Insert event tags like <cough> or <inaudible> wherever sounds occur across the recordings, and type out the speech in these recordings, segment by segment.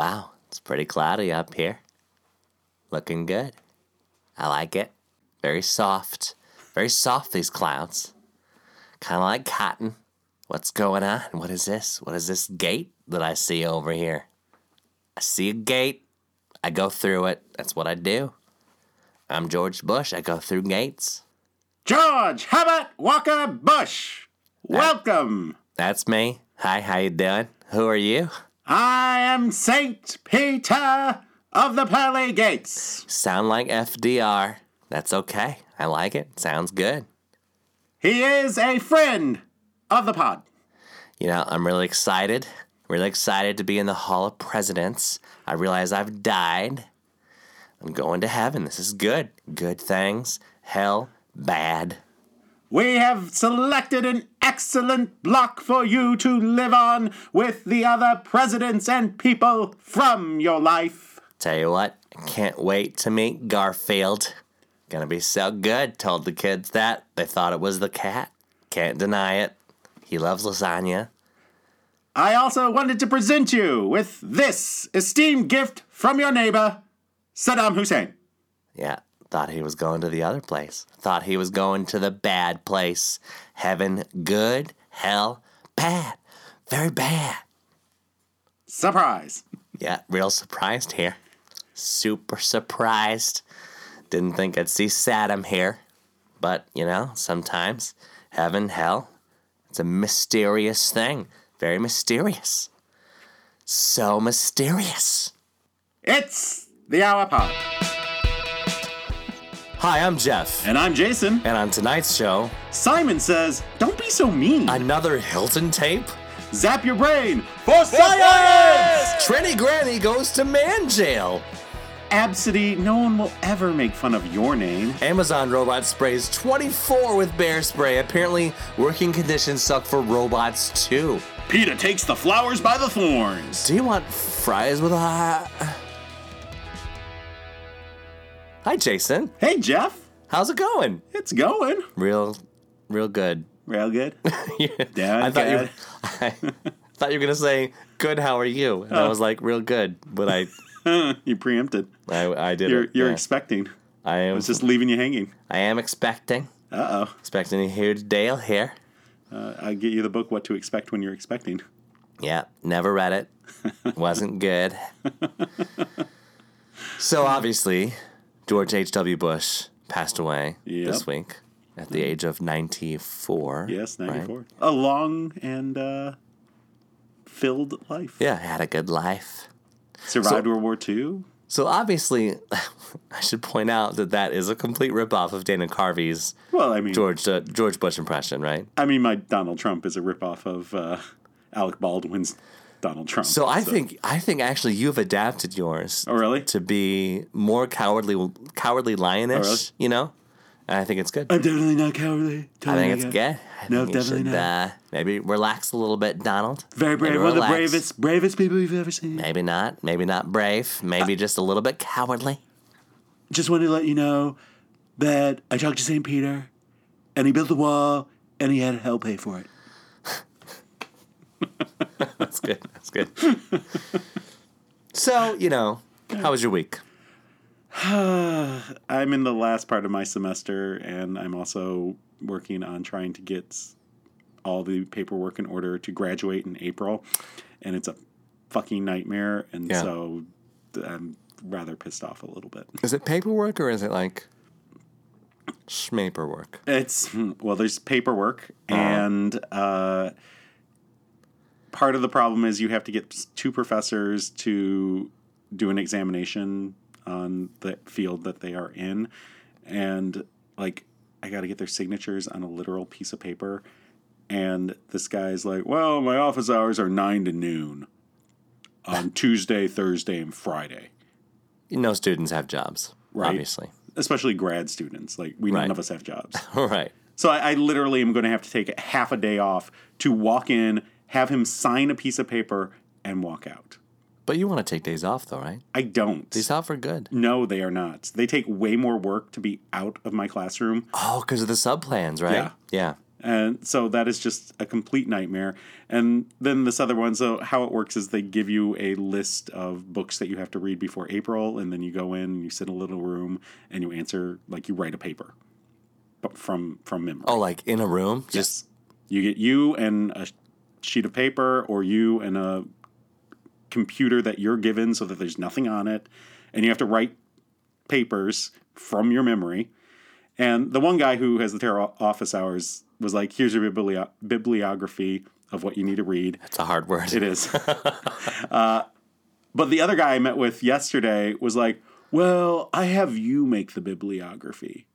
Wow, it's pretty cloudy up here. Looking good. I like it. Very soft. Very soft, these clouds. Kind of like cotton. What's going on? What is this? What is this gate that I see over here? I see a gate. I go through it. That's what I do. I'm George Bush. I go through gates. George Herbert Walker Bush. Welcome. That's me. Hi, how you doing? Who are you? I am Saint Peter of the Pearly Gates. Sound like FDR. That's okay. I like it. Sounds good. He is a friend of the pod. You know, I'm really excited. Really excited to be in the Hall of Presidents. I realize I've died. I'm going to heaven. This is good. Good things. Hell, bad. We have selected an excellent block for you to live on with the other presidents and people from your life. Tell you what, can't wait to meet Garfield. Gonna be so good. Told the kids that. They thought it was the cat. Can't deny it. He loves lasagna. I also wanted to present you with this esteemed gift from your neighbor, Saddam Hussein. Yeah, thought he was going to the other place. Thought he was going to the bad place. Heaven, good. Hell, bad. Very bad. Surprise. Yeah, real surprised here. Super surprised. Didn't think I'd see Saddam here. But, you know, sometimes heaven, hell, it's a mysterious thing. Very mysterious. So mysterious. It's the Hour Pod. Hi, I'm Jeff. And I'm Jason. And on tonight's show, Simon says, Don't be so mean. another Hilton tape. Zap your brain for science! Trini Granny goes to man jail. Abcde, no one will ever make fun of your name. Amazon robot sprays 24 with bear spray. Apparently, working conditions suck for robots too. PETA takes the flowers by the thorns. Do you want fries with a? Hi, Jason. Hey, Jeff. How's it going? It's going. Real, real good. Real good. <laughs> Yeah. I thought you. <laughs> I thought you were gonna say good. How are you? And I was like, real good. But I, <laughs> you preempted. I, I did. You're, it. you're Yeah. expecting. I I am. was just leaving you hanging. I am expecting. Uh oh. Expecting a huge deal here. oh. Uh, I get you the book What to Expect When You're Expecting. Yeah, never read it. Wasn't good. so obviously, George H.W. Bush passed away this week at the age of 94. Yes, right? 94. A long and uh, filled life. Yeah, had a good life. Survived World War II. So obviously, <laughs> I should point out that that is a complete ripoff of Dana Carvey's Well, I mean, George uh, George Bush impression, right? I mean, my Donald Trump is a ripoff of uh, Alec Baldwin's Donald Trump. So I think I think actually you've adapted yours Oh, really? to be more cowardly cowardly lionish, really? you know? And I think it's good. I'm definitely not cowardly. I think it's good. No, definitely should, not. Uh, maybe relax a little bit, Donald. Very brave. Maybe One of the bravest, bravest people you've ever seen. Maybe not. Maybe not brave. Maybe just a little bit cowardly. Just wanted to let you know that I talked to St. Peter, and he built the wall, and he had hell pay for it. <laughs> That's good. That's good. so you know, how was your week? <sighs> I'm in the last part of my semester, and I'm also working on trying to get all the paperwork in order to graduate in April, and it's a fucking nightmare. And Yeah. so I'm rather pissed off a little bit. Is it paperwork or is it like schmaperwork? It's well, there's paperwork, Uh-huh. and uh, part of the problem is you have to get two professors to do an examination on the field that they are in, and like I got to get their signatures on a literal piece of paper. And this guy's like, "Well, my office hours are nine to noon on <laughs> Tuesday, Thursday, and Friday." No students have jobs, Right. obviously. Especially grad students, like we Right. none of us have jobs. All <laughs> right. So I, I literally am going to have to take half a day off to walk in, have him sign a piece of paper, and walk out. But you want to take days off, though, right? I don't. Days off are good. No, they are not. They take way more work to be out of my classroom. Oh, because of the sub plans, right? Yeah. Yeah. And so that is just a complete nightmare. And then this other one, so how it works is they give you a list of books that you have to read before April, and then you go in and you sit in a little room and you answer like you write a paper, but from from memory. Oh, like in a room? Just Just you get you and a sheet of paper, or you and a computer that you're given, so that there's nothing on it, and you have to write papers from your memory. And the one guy who has the terror office hours was like, "Here's your biblio- bibliography of what you need to read." it's a hard word. It is. <laughs> uh, but the other guy I met with yesterday was like, "Well, I have you make the bibliography."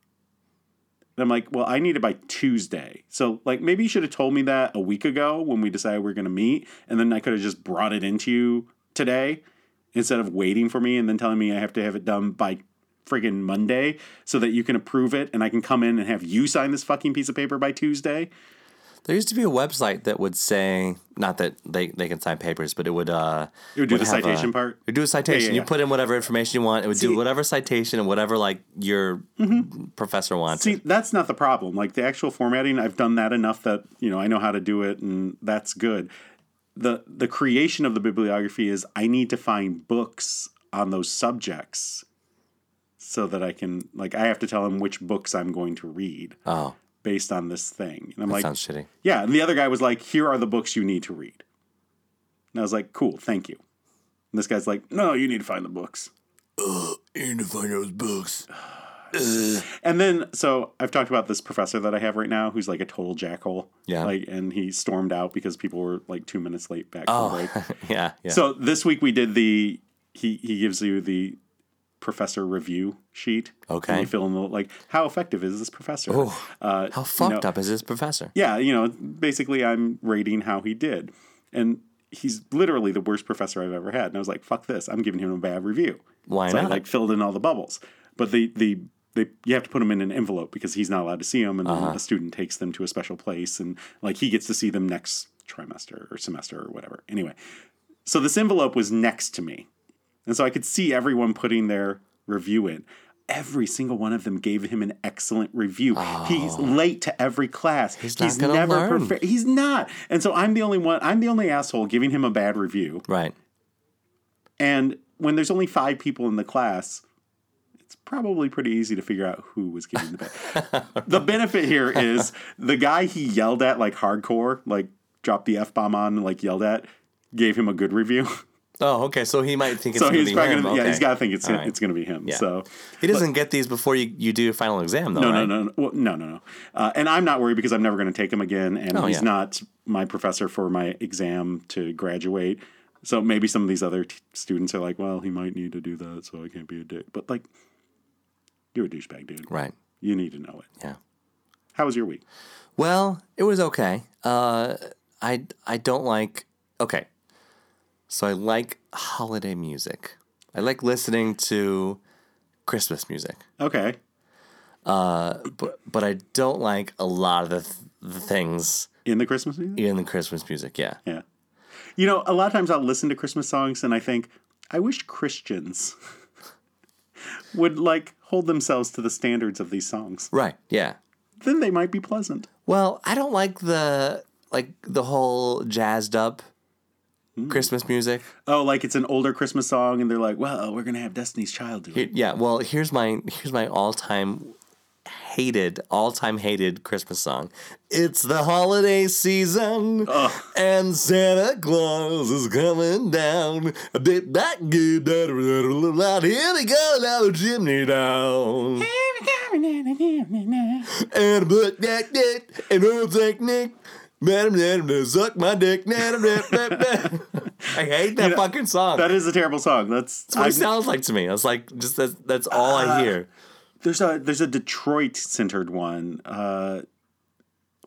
And I'm like, "Well, I need it by Tuesday." So, like, maybe you should have told me that a week ago when we decided we are going to meet, and then I could have just brought it into you today instead of waiting for me and then telling me I have to have it done by friggin' Monday so that you can approve it and I can come in and have you sign this fucking piece of paper by Tuesday. There used to be a website that would say, not that they, they can sign papers, but it would uh It would do the citation a- part? It would do a citation. yeah, You yeah. put in whatever information you want. It would See- Mm-hmm. do whatever citation and whatever like your professor wants. See, that's not the problem. Like the actual formatting, I've done that enough that you know I know how to do it, and that's good. the The creation of the bibliography is I need to find books on those subjects, so that I can like I have to tell them which books I'm going to read oh, based on this thing. And I'm like, sounds shitty. yeah. And the other guy was like, here are the books you need to read. And I was like, cool, thank you. And this guy's like, no, you need to find the books. Uh, you need to find those books. <sighs> And then, so I've talked about this professor that I have right now, who's like a total jackhole. Yeah. Like, and he stormed out because people were like two minutes late back Oh, from break. <laughs> yeah, yeah. So this week we did the he he gives you the professor review sheet. Okay. And you fill in the like how effective is this professor? Oh, uh, How you fucked know, up is this professor? Yeah, you know, basically I'm rating how he did, and he's literally the worst professor I've ever had. And I was like, fuck this, I'm giving him a bad review. Why So I not? like filled in all the bubbles, but the the they you have to put them in an envelope because he's not allowed to see them, and Uh-huh. then a student takes them to a special place, and like he gets to see them next trimester or semester or whatever. Anyway, so this envelope was next to me, and so I could see everyone putting their review in. Every single one of them gave him an excellent review. He's oh. late to every class. He's, not gonna never prepared. He's not. And so I'm the only one. I'm the only asshole giving him a bad review. Right. And when there's only five people in the class, it's probably pretty easy to figure out who was giving the bad. <laughs> the benefit here is the guy he yelled at like hardcore, like dropped the f bomb on, like yelled at, gave him a good review. <laughs> Oh, okay. So he might think it's so gonna he's be probably him. gonna, yeah, Okay. he's got to think it's right. it's gonna be him. Yeah. So He doesn't get these before you, you do your final exam, though. no, right? no, no, no, well, no, no, no. Uh, and I'm not worried because I'm never going to take him again, and Oh, he's yeah. not my professor for my exam to graduate. So maybe some of these other t- students are like, well, he might need to do that, so I can't be a dick. But like, you're a douchebag, dude. Right. You need to know it. Yeah. How was your week? Well, it was okay. Uh, I I don't like. Okay, so I like holiday music. I like listening to Christmas music, Okay. Uh, but but I don't like a lot of the, th- the things In the Christmas music? in the Christmas music. Yeah. Yeah. You know, a lot of times I'll listen to Christmas songs and I think, I wish Christians <laughs> would like hold themselves to the standards of these songs. Right. Yeah. Then they might be pleasant. Well, I don't like the like the whole jazzed up Hmm. Christmas music. Oh, like it's an older Christmas song, and they're like, "Well, we're gonna have Destiny's Child do it." Yeah, well, here's my here's my all time hated all time hated Christmas song. It's the holiday season, and Santa Claus is coming down. A bit back good, here we go down the chimney down. And a book that that and old technique. Madam, madam, suck my dick. <laughs> I hate that fucking song. That is a terrible song. That's, That's what I- it sounds like to me. I was like, just that's, that's all I hear. there's a there's a Detroit centered one. Uh,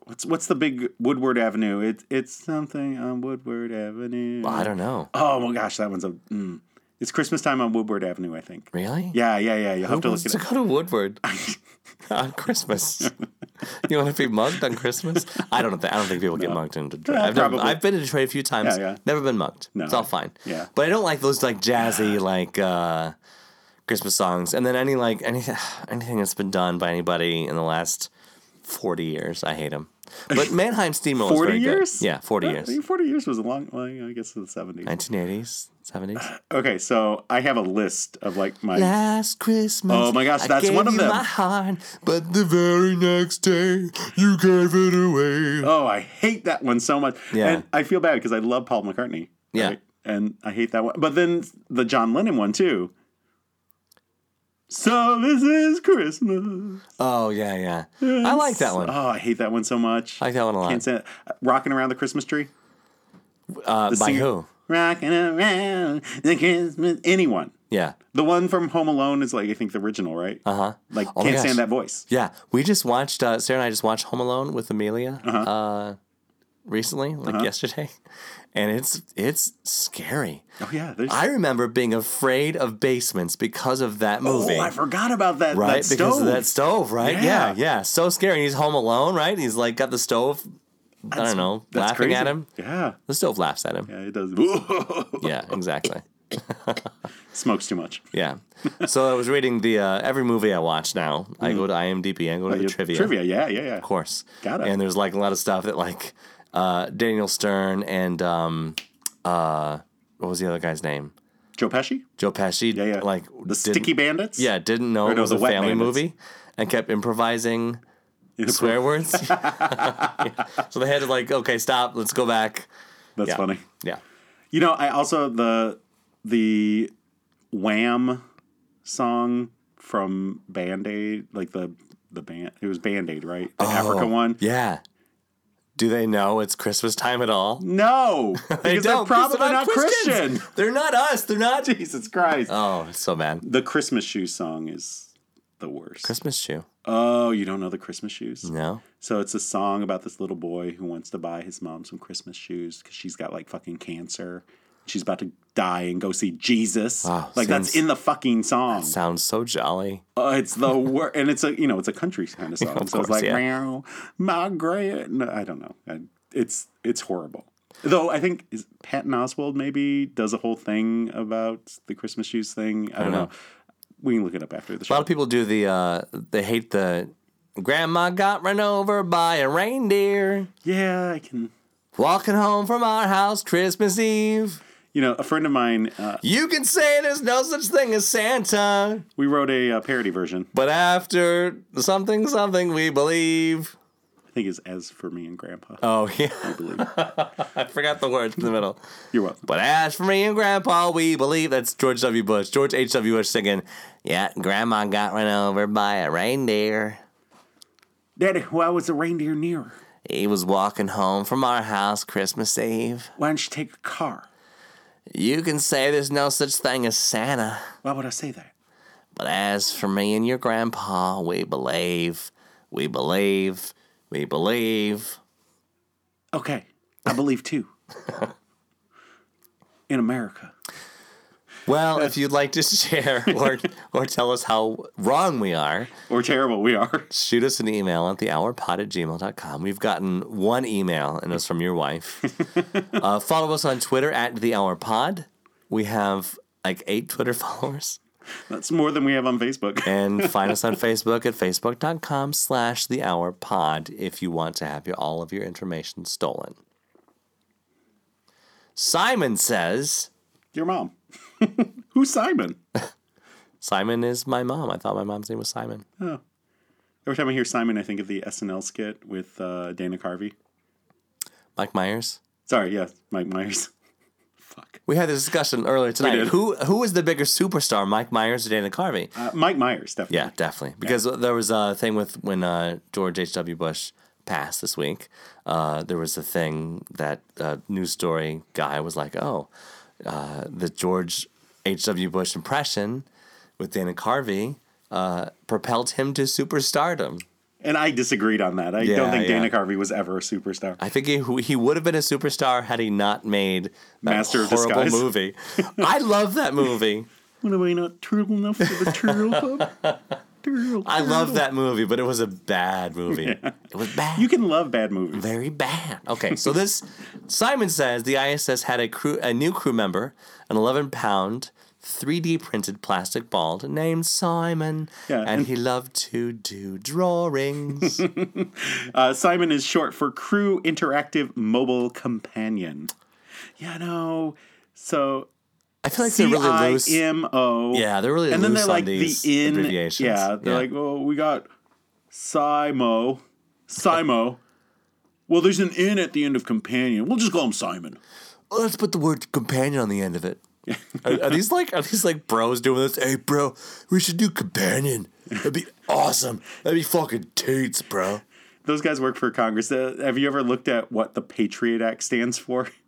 what's what's the big Woodward Avenue? It, it's something on Woodward Avenue. I don't know. Oh my gosh, that one's a. Mm. It's Christmas time on Woodward Avenue, I think. Really? Yeah, yeah, yeah. You'll have Who to wants look to it up. go to Woodward <laughs> on Christmas? <laughs> <laughs> you want to be mugged on Christmas? I don't think I don't think people get mugged in Detroit. I've, never. I've been to Detroit a few times. Yeah, yeah. Never been mugged. No. It's all fine. Yeah. But I don't like those like jazzy like uh, Christmas songs, and then any like any <sighs> anything that's been done by anybody in the last forty years. I hate them. But Mannheim Steamroller was <laughs> Forty years? good. Yeah, forty years. I think Forty years was a long. Well, I guess the seventies. 1980s, 70s. Okay, so I have a list of like my. Last Christmas. Oh my gosh, that's one of you them. My heart, but the very next day you gave it away. Oh, I hate that one so much. Yeah. And I feel bad because I love Paul McCartney. Yeah. And I hate that one. But then the John Lennon one too. So this is Christmas. Oh yeah, yeah. I like that one. Oh, I hate that one so much. I like that one a lot. Can't stand it. Rocking around the Christmas tree. Uh, by singer- who? Rocking around the Christmas. Anyone. Yeah. The one from Home Alone is like I think the original, right? Uh huh. Like Oh can't stand that voice. Yeah, we just watched. Uh, Sarah and I just watched Home Alone with Amelia uh Uh-huh. recently, like yesterday, <laughs> and it's it's scary. Oh yeah. There's, I remember being afraid of basements because of that movie. oh, I forgot about that. right, That because stove. of that stove, right? Yeah. Yeah. yeah, So scary. He's home alone, right? He's like got the stove. I don't know, laughing crazy. at him. Yeah. The stove laughs at him. Yeah, it does. <laughs> Yeah, exactly. <laughs> Smokes too much. Yeah. So I was reading the uh, every movie I watch now. I go to IMDb. and go to the Yeah, trivia. Trivia, yeah, yeah, yeah. of course. Got it. And there's like a lot of stuff that like uh, Daniel Stern and um, uh, what was the other guy's name? Joe Pesci? Joe Pesci. Yeah, yeah. Like the Sticky Bandits? Yeah, didn't know Or it no, was a family Bandits. movie, and kept improvising <laughs> swear words. <laughs> So they had to like, okay, stop. Let's go back. That's Yeah. funny. Yeah. You know, I also the the Wham song from Band Aid, like the the band it was Band Aid, right? The oh, Africa one. Oh, Yeah. Do they know it's Christmas time at all? No, <laughs> They because they're don't, 'cause probably not Christian. They're not us. They're not. Jesus Christ! Oh, so bad. The Christmas shoe song is the worst. Christmas shoe. oh, you don't know the Christmas shoes? No. So it's a song about this little boy who wants to buy his mom some Christmas shoes because she's got like fucking cancer. She's about to die and go see Jesus. Wow, like that's in the fucking song. Sounds so jolly. Uh, it's the <laughs> worst, and it's a you know it's a country kind of song. Of so it's like yeah. meow, my grand. No, I don't know. I, it's it's horrible. Though I think is Patton Oswalt maybe does a whole thing about the Christmas shoes thing. I don't, know. know. We can look it up after the show. A lot of people do the. uh They hate the. Grandma got run over by a reindeer. yeah, I can. Walking home from our house Christmas Eve. You know, a friend of mine. Uh, You can say there's no such thing as Santa, we wrote a, uh parody version. but after something, something we believe. Think is as for me and Grandpa. Oh, yeah. I believe. <laughs> I forgot the words in the middle. You're welcome. But as for me and Grandpa, we believe that's George W. Bush. George H.W. Bush singing, Yeah, Grandma got run over by a reindeer. Daddy, why was the reindeer near? He was walking home from our house Christmas Eve. Why don't you take a car? You can say there's no such thing as Santa. Why would I say that? But as for me and your grandpa, we believe, we believe, we believe. Okay, I believe too. <laughs> In America. Well, if you'd like to <laughs> share or, or tell us how wrong we are, Or terrible we are. shoot us an email at thehourpod at gmail.com. We've gotten one email, and it's from your wife. <laughs> uh, follow us on Twitter at thehourpod. We have like eight Twitter followers. That's more than we have on Facebook. <laughs> And find us on <laughs> Facebook at facebook.com slash the hour pod if you want to have your, all of your information stolen. Simon says, Your mom. <laughs> Who's Simon? Simon is my mom. I thought my mom's name was Simon. Oh. Every time I hear Simon, I think of the SNL skit with uh, Dana Carvey. Mike Myers. Sorry, yes, Mike Myers. Fuck. We had this discussion earlier tonight. did. Who who is the bigger superstar, Mike Myers or Dana Carvey? Uh, Mike Myers, definitely. Yeah, definitely. Because there was a thing with when uh, George H.W. Bush passed this week. Uh, there was a thing that uh, news story guy was like, oh, uh, the George H.W. Bush impression with Dana Carvey uh, propelled him to superstardom. And I disagreed on that. I Yeah, don't think Dana yeah. Carvey was ever a superstar. I think he, he would have been a superstar had he not made that Master of horrible Disguise. movie. <laughs> I love that movie. What am I not turtle enough for the turtle club? <laughs> Turtle, I love that movie, but it was a bad movie. It was bad. You can love bad movies. very bad. Okay, so this Simon says the ISS had a crew, a new crew member, an 11 pound 3D printed plastic ball named Simon, Yeah, and and- he loved to do drawings. <laughs> Uh, Simon is short for Crew Interactive Mobile Companion. Yeah, no. So I feel like they're really loose. M O. Yeah, they're really and then they're like the in abbreviations. Yeah, they're Yeah. like, oh, we got Simo, Simo. Well, there's an in at the end of companion. We'll just call him Simon. Let's put the word companion on the end of it. Are, are these like are these like bros doing this? Hey, bro, we should do companion. That'd be awesome. That'd be fucking toots, bro. Those guys work for Congress. Uh, have you ever looked at what the Patriot Act stands for? <laughs>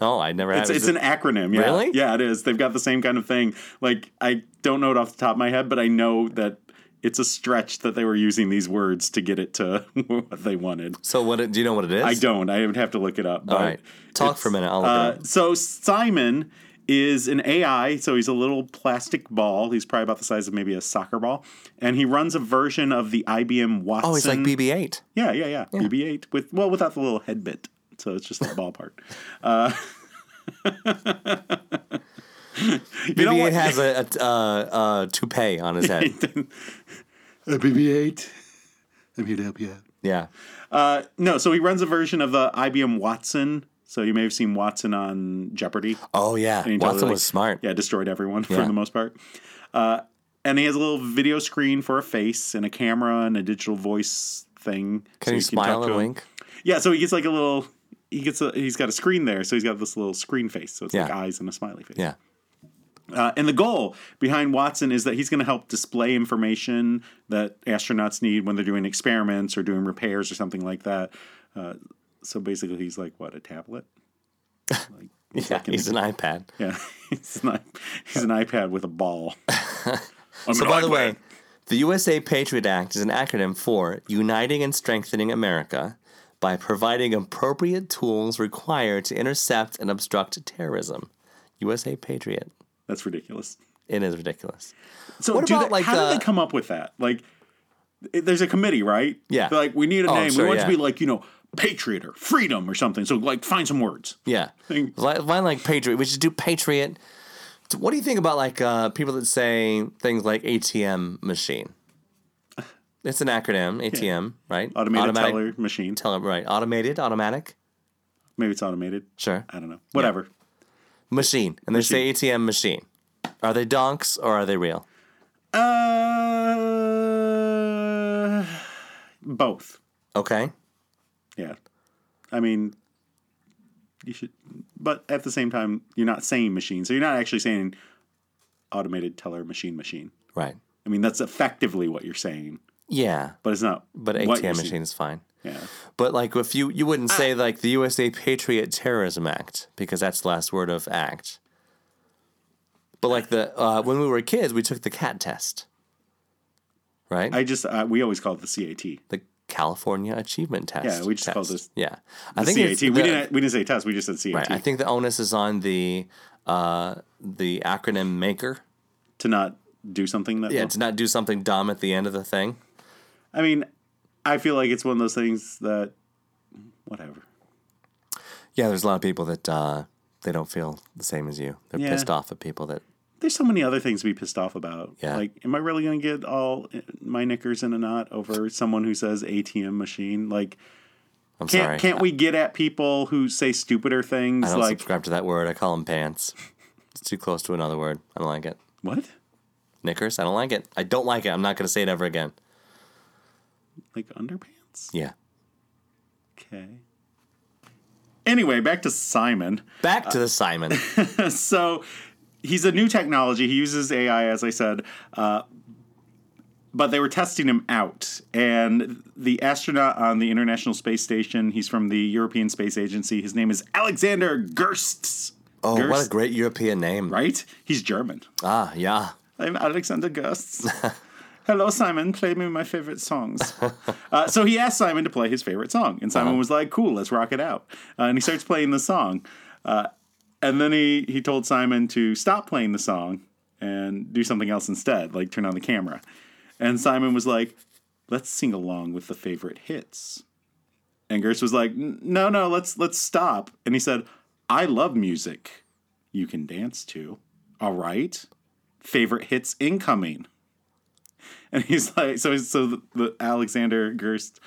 No, I never It's, have. it's an acronym. Yeah. Really? Yeah, it is. They've got the same kind of thing. Like, I don't know it off the top of my head, but I know that it's a stretch that they were using these words to get it to <laughs> what they wanted. so what? it- Do you know what it is? I don't. I would have to look it up. But All right, talk for a minute. I'll look Uh, it up. so Simon is an AI, so he's a little plastic ball. He's probably about the size of maybe a soccer ball, and he runs a version of the IBM Watson. Oh, he's like BB-8. Yeah, yeah, yeah, BB-8 with well without the little head bit, so it's just the ball part. Uh, <laughs> you know BB-8 what? has a, a, uh, a toupee on his head. BB-8. I'm here to help you out. yeah. Uh, no, so he runs a version of the IBM Watson. So you may have seen Watson on Jeopardy. Oh yeah. Watson totally, was smart. Yeah, destroyed everyone <laughs> for the most part. Uh, and he has a little video screen for a face and a camera and a digital voice thing. Can so you smile to and wink? Yeah, so he gets like a little. He gets a. He's got a screen there, so he's got this little screen face. So it's like eyes and a smiley face. Yeah. Uh, and the goal behind Watson is that he's going to help display information that astronauts need when they're doing experiments or doing repairs or something like that. Uh, so basically, he's like what a tablet. Like, <laughs> Yeah. He's an iPad. yeah, <laughs> he's an, he's an iPad with a ball. <laughs> So, by the way, the USA Patriot Act is an acronym for Uniting and Strengthening America by providing appropriate tools required to intercept and obstruct terrorism. USA Patriot. that's ridiculous. It is ridiculous. So What do about, they- like, how uh, did they come up with that? Like, there's a committee, right? Yeah. They're like we need a Oh, name. sure, we want yeah. to be like you know, patriot or freedom or something. So like, find some words. Yeah. Li- like Patriot. We should do Patriot. So What do you think about like uh, people that say things like ATM machine? It's an acronym, ATM, right? Automated teller machine. teller, right? Automated, automatic, Maybe it's automated. sure. I don't know. Whatever. Machine, and they say ATM machine. Are they donks or are they real? Uh, both. Okay. Yeah. I mean, you should, but at the same time, you're not saying machine, so you're not actually saying automated teller machine machine. Right. I mean, that's effectively what you're saying, Yeah, but it's not. but what ATM you're machine saying. is fine. Yeah. But like if you you wouldn't say like the USA Patriot Terrorism Act because that's the last word of act. But like the uh, when we were kids, we took the CAT test, right? I just uh, we always call it the CAT. the California Achievement Test. Yeah, we just test. called this Yeah, The I think CAT. it's we didn't we didn't say test. We just said CAT Right, I think the onus is on the uh, the acronym maker. to not do something that. Yeah, to not do something dumb at the end of the thing. I mean, I feel like it's one of those things that whatever. Yeah, there's a lot of people that uh, they don't feel the same as you. They're Yeah. pissed off at people that. There's so many other things to be pissed off about. Yeah. Like, am I really going to get all eh, my knickers in a knot over someone who says ATM machine? Like, I'm can't sorry. can't we get at people who say stupider things? I don't like, subscribe to that word. I call them pants. It's too close to another word. I don't like it. what? Knickers. I don't like it. I don't like it. I'm not going to say it ever again. Like underpants? Yeah. Okay. Anyway, back to Simon. Back to uh, the Simon. <laughs> so he's a new technology. He uses AI, as I said, uh, but they were testing him out. And the astronaut on the International Space Station, he's from the European Space Agency. His name is Alexander Gersts. Oh, what a great European name. right? He's German. Ah, yeah. I'm Alexander Gersts. <laughs> Hello, Simon. Play me my favorite songs. uh, so he asked Simon to play his favorite song, and Simon was like, "Cool, let's rock it out." Uh, and he starts playing the song, uh, and then he he told Simon to stop playing the song and do something else instead, like turn on the camera. And Simon was like, "Let's sing along with the favorite hits." And Gerst was like, "No, no, let's let's stop." And he said, "I love music. You can dance to. All right. Favorite hits incoming. <laughs> And he's like, so so the, the Alexander Gerst,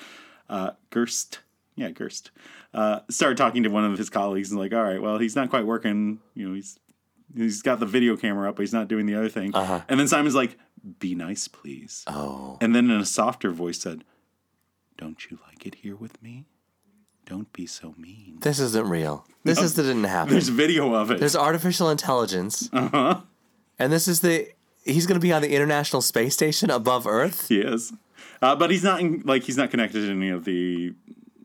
uh, Gerst, yeah, Gerst, uh, started talking to one of his colleagues and like, all right, well, he's not quite working. You know, he's he's got the video camera up, but he's not doing the other thing. Uh-huh. And then Simon's like, be nice, please. Oh. And then in a softer voice said, don't you like it here with me? Don't be so mean. This isn't real. This is didn't happen. There's video of it. There's artificial intelligence. uh-huh. And this is the he's going to be on the International Space Station above Earth. He is, uh, but he's not in, like he's not connected to any of the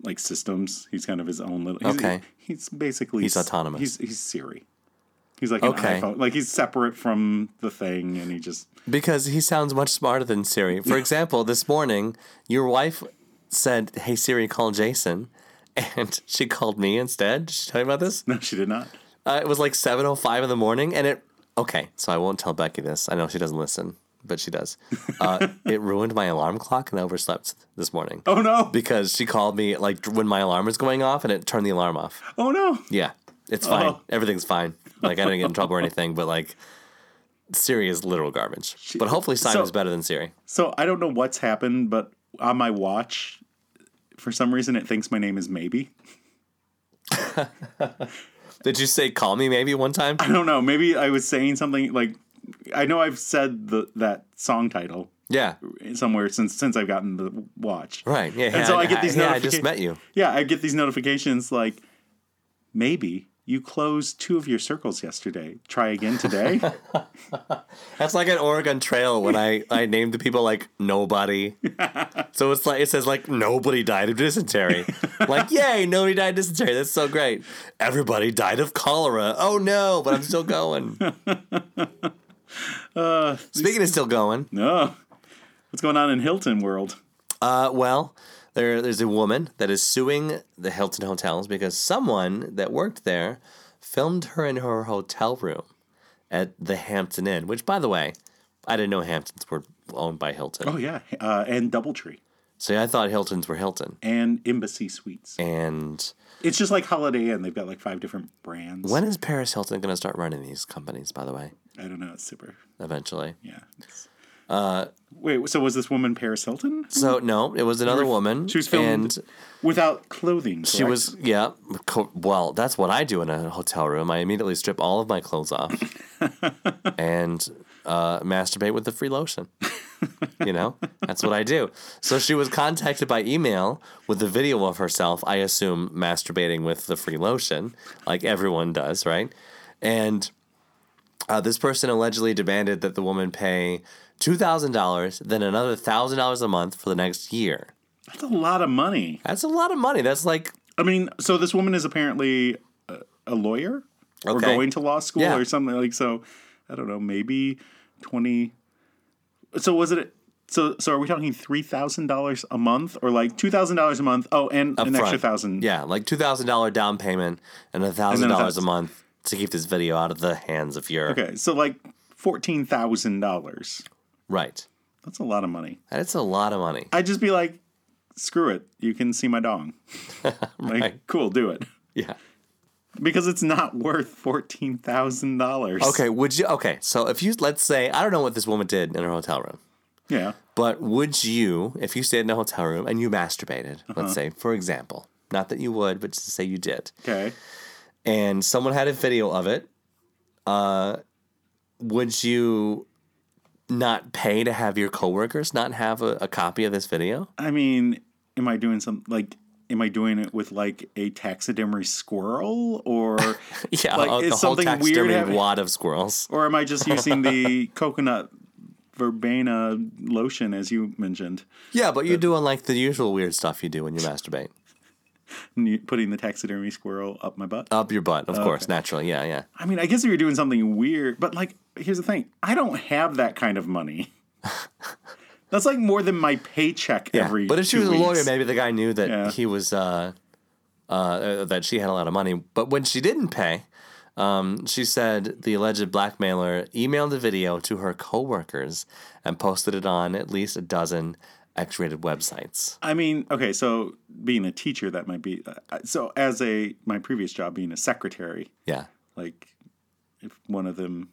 like systems. He's kind of his own little. He's, Okay. He's basically He's autonomous. He's he's Siri. He's like Okay. an iPhone. Like he's separate from the thing, and he just Because he sounds much smarter than Siri. For <laughs> example, this morning, your wife said, Hey Siri, call Jason. And <laughs> she called me instead. Did she tell you about this? no, she did not. Uh, it was like 7.05 in the morning. And it, okay, so I won't tell Becky this. I know she doesn't listen, but she does. Uh, <laughs> it ruined my alarm clock and I overslept this morning. Oh no! Because she called me like when my alarm was going off and it turned the alarm off. Oh no! Yeah, it's fine. Oh. Everything's fine. Like I didn't get in trouble or anything, but like Siri is literal garbage. But hopefully Simon's So- better than Siri. So I don't know what's happened, but on my watch, for some reason, it thinks my name is Maybe. <laughs> Did you say call me maybe one time? I don't know. Maybe I was saying something like I know I've said the that song title Yeah. somewhere since since I've gotten the watch. Right. Yeah. And so I get these Yeah, I just met you. Yeah, I get these notifications like maybe you closed two of your circles yesterday. Try again today. <laughs> That's like an Oregon Trail when I I named the people like nobody. <laughs> so it's like it says like nobody died of dysentery. like yay, nobody died of dysentery. That's so great. Everybody died of cholera. Oh no, but I'm still going. <laughs> <laughs> uh, Speaking of still going, no. What's going on in Hilton world? Uh, well, there, there's a woman that is suing the Hilton hotels because someone that worked there filmed her in her hotel room at the Hampton Inn. Which, by the way, I didn't know Hamptons were owned by Hilton. Oh yeah, uh, and DoubleTree So I thought Hiltons were Hilton. and Embassy Suites. And It's just like Holiday Inn. They've got like five different brands. when is Paris Hilton going to start running these companies? By the way, I don't know. It's super. eventually. Yeah. Uh, Wait. So was this woman Paris Hilton? So no, it was another woman. She was filmed and without clothing. She correct? was, yeah. co- Well, that's what I do in a hotel room. I immediately strip all of my clothes off <laughs> and uh, masturbate with the free lotion. you know, that's what I do. So she was contacted by email with a video of herself, I assume, masturbating with the free lotion, like everyone does, right? And uh, this person allegedly demanded that the woman pay $2,000, then another $1,000 a month for the next year. That's a lot of money. That's a lot of money. That's like I mean, so this woman is apparently a, a lawyer or going to law school Yeah. or something like so. I don't know, maybe twenty. So was it? So so are we talking three thousand dollars a month or like two thousand dollars a month? Oh, and an extra thousand. Yeah, like two thousand dollar down payment and a thousand dollars a month to keep this video out of the hands of your Okay, so like fourteen thousand dollars. right. That's a lot of money. That's a lot of money. I'd just be like, screw it. You can see my dong. <laughs> Like, cool, do it. Yeah. Because it's not worth fourteen thousand dollars. Okay. Would you? Okay. So if you let's say I don't know what this woman did in her hotel room, Yeah. but would you, if you stayed in a hotel room and you masturbated, let's say for example, not that you would, but just to say you did, Okay. and someone had a video of it, uh, would you not pay to have your coworkers not have a, a copy of this video? I mean, am I doing some like? Am I doing it with like a taxidermy squirrel, or <laughs> Yeah, Like, oh, is the whole something weird wad of squirrels. or am I just using the <laughs> coconut verbena lotion as you mentioned, Yeah, but you're doing like the usual weird stuff you do when you masturbate. putting the taxidermy squirrel up my butt? Up your butt, of oh, course, naturally. Yeah, yeah. I mean, I guess if you're doing something weird, but like, here's the thing: I don't have that kind of money. <laughs> That's like more than my paycheck Yeah. every. but if she was a lawyer, maybe the guy knew that Yeah. he was uh, uh, that she had a lot of money. But when she didn't pay, um, she said the alleged blackmailer emailed the video to her coworkers and posted it on at least a dozen X-rated websites. I mean, okay, so being a teacher, that might be. Uh, so as a my previous job, being a secretary, Yeah. like if one of them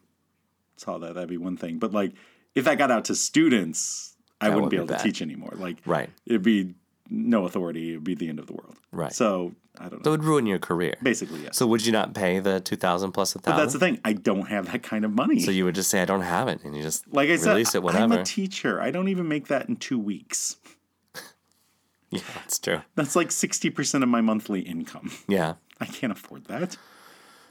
saw that, that'd be one thing. But like, if that got out to students, I wouldn't would be be able to teach anymore. Like, Right. it'd be no authority. It'd be the end of the world. Right. So I don't know. That know. would ruin your career. Basically, yes. So would you not pay the two thousand plus a but that's the thing. I don't have that kind of money. So you would just say I don't have it, and you just like I said, release it I'm a teacher. I don't even make that in two weeks. <laughs> yeah, that's true. That's like sixty percent of my monthly income. Yeah. I can't afford that.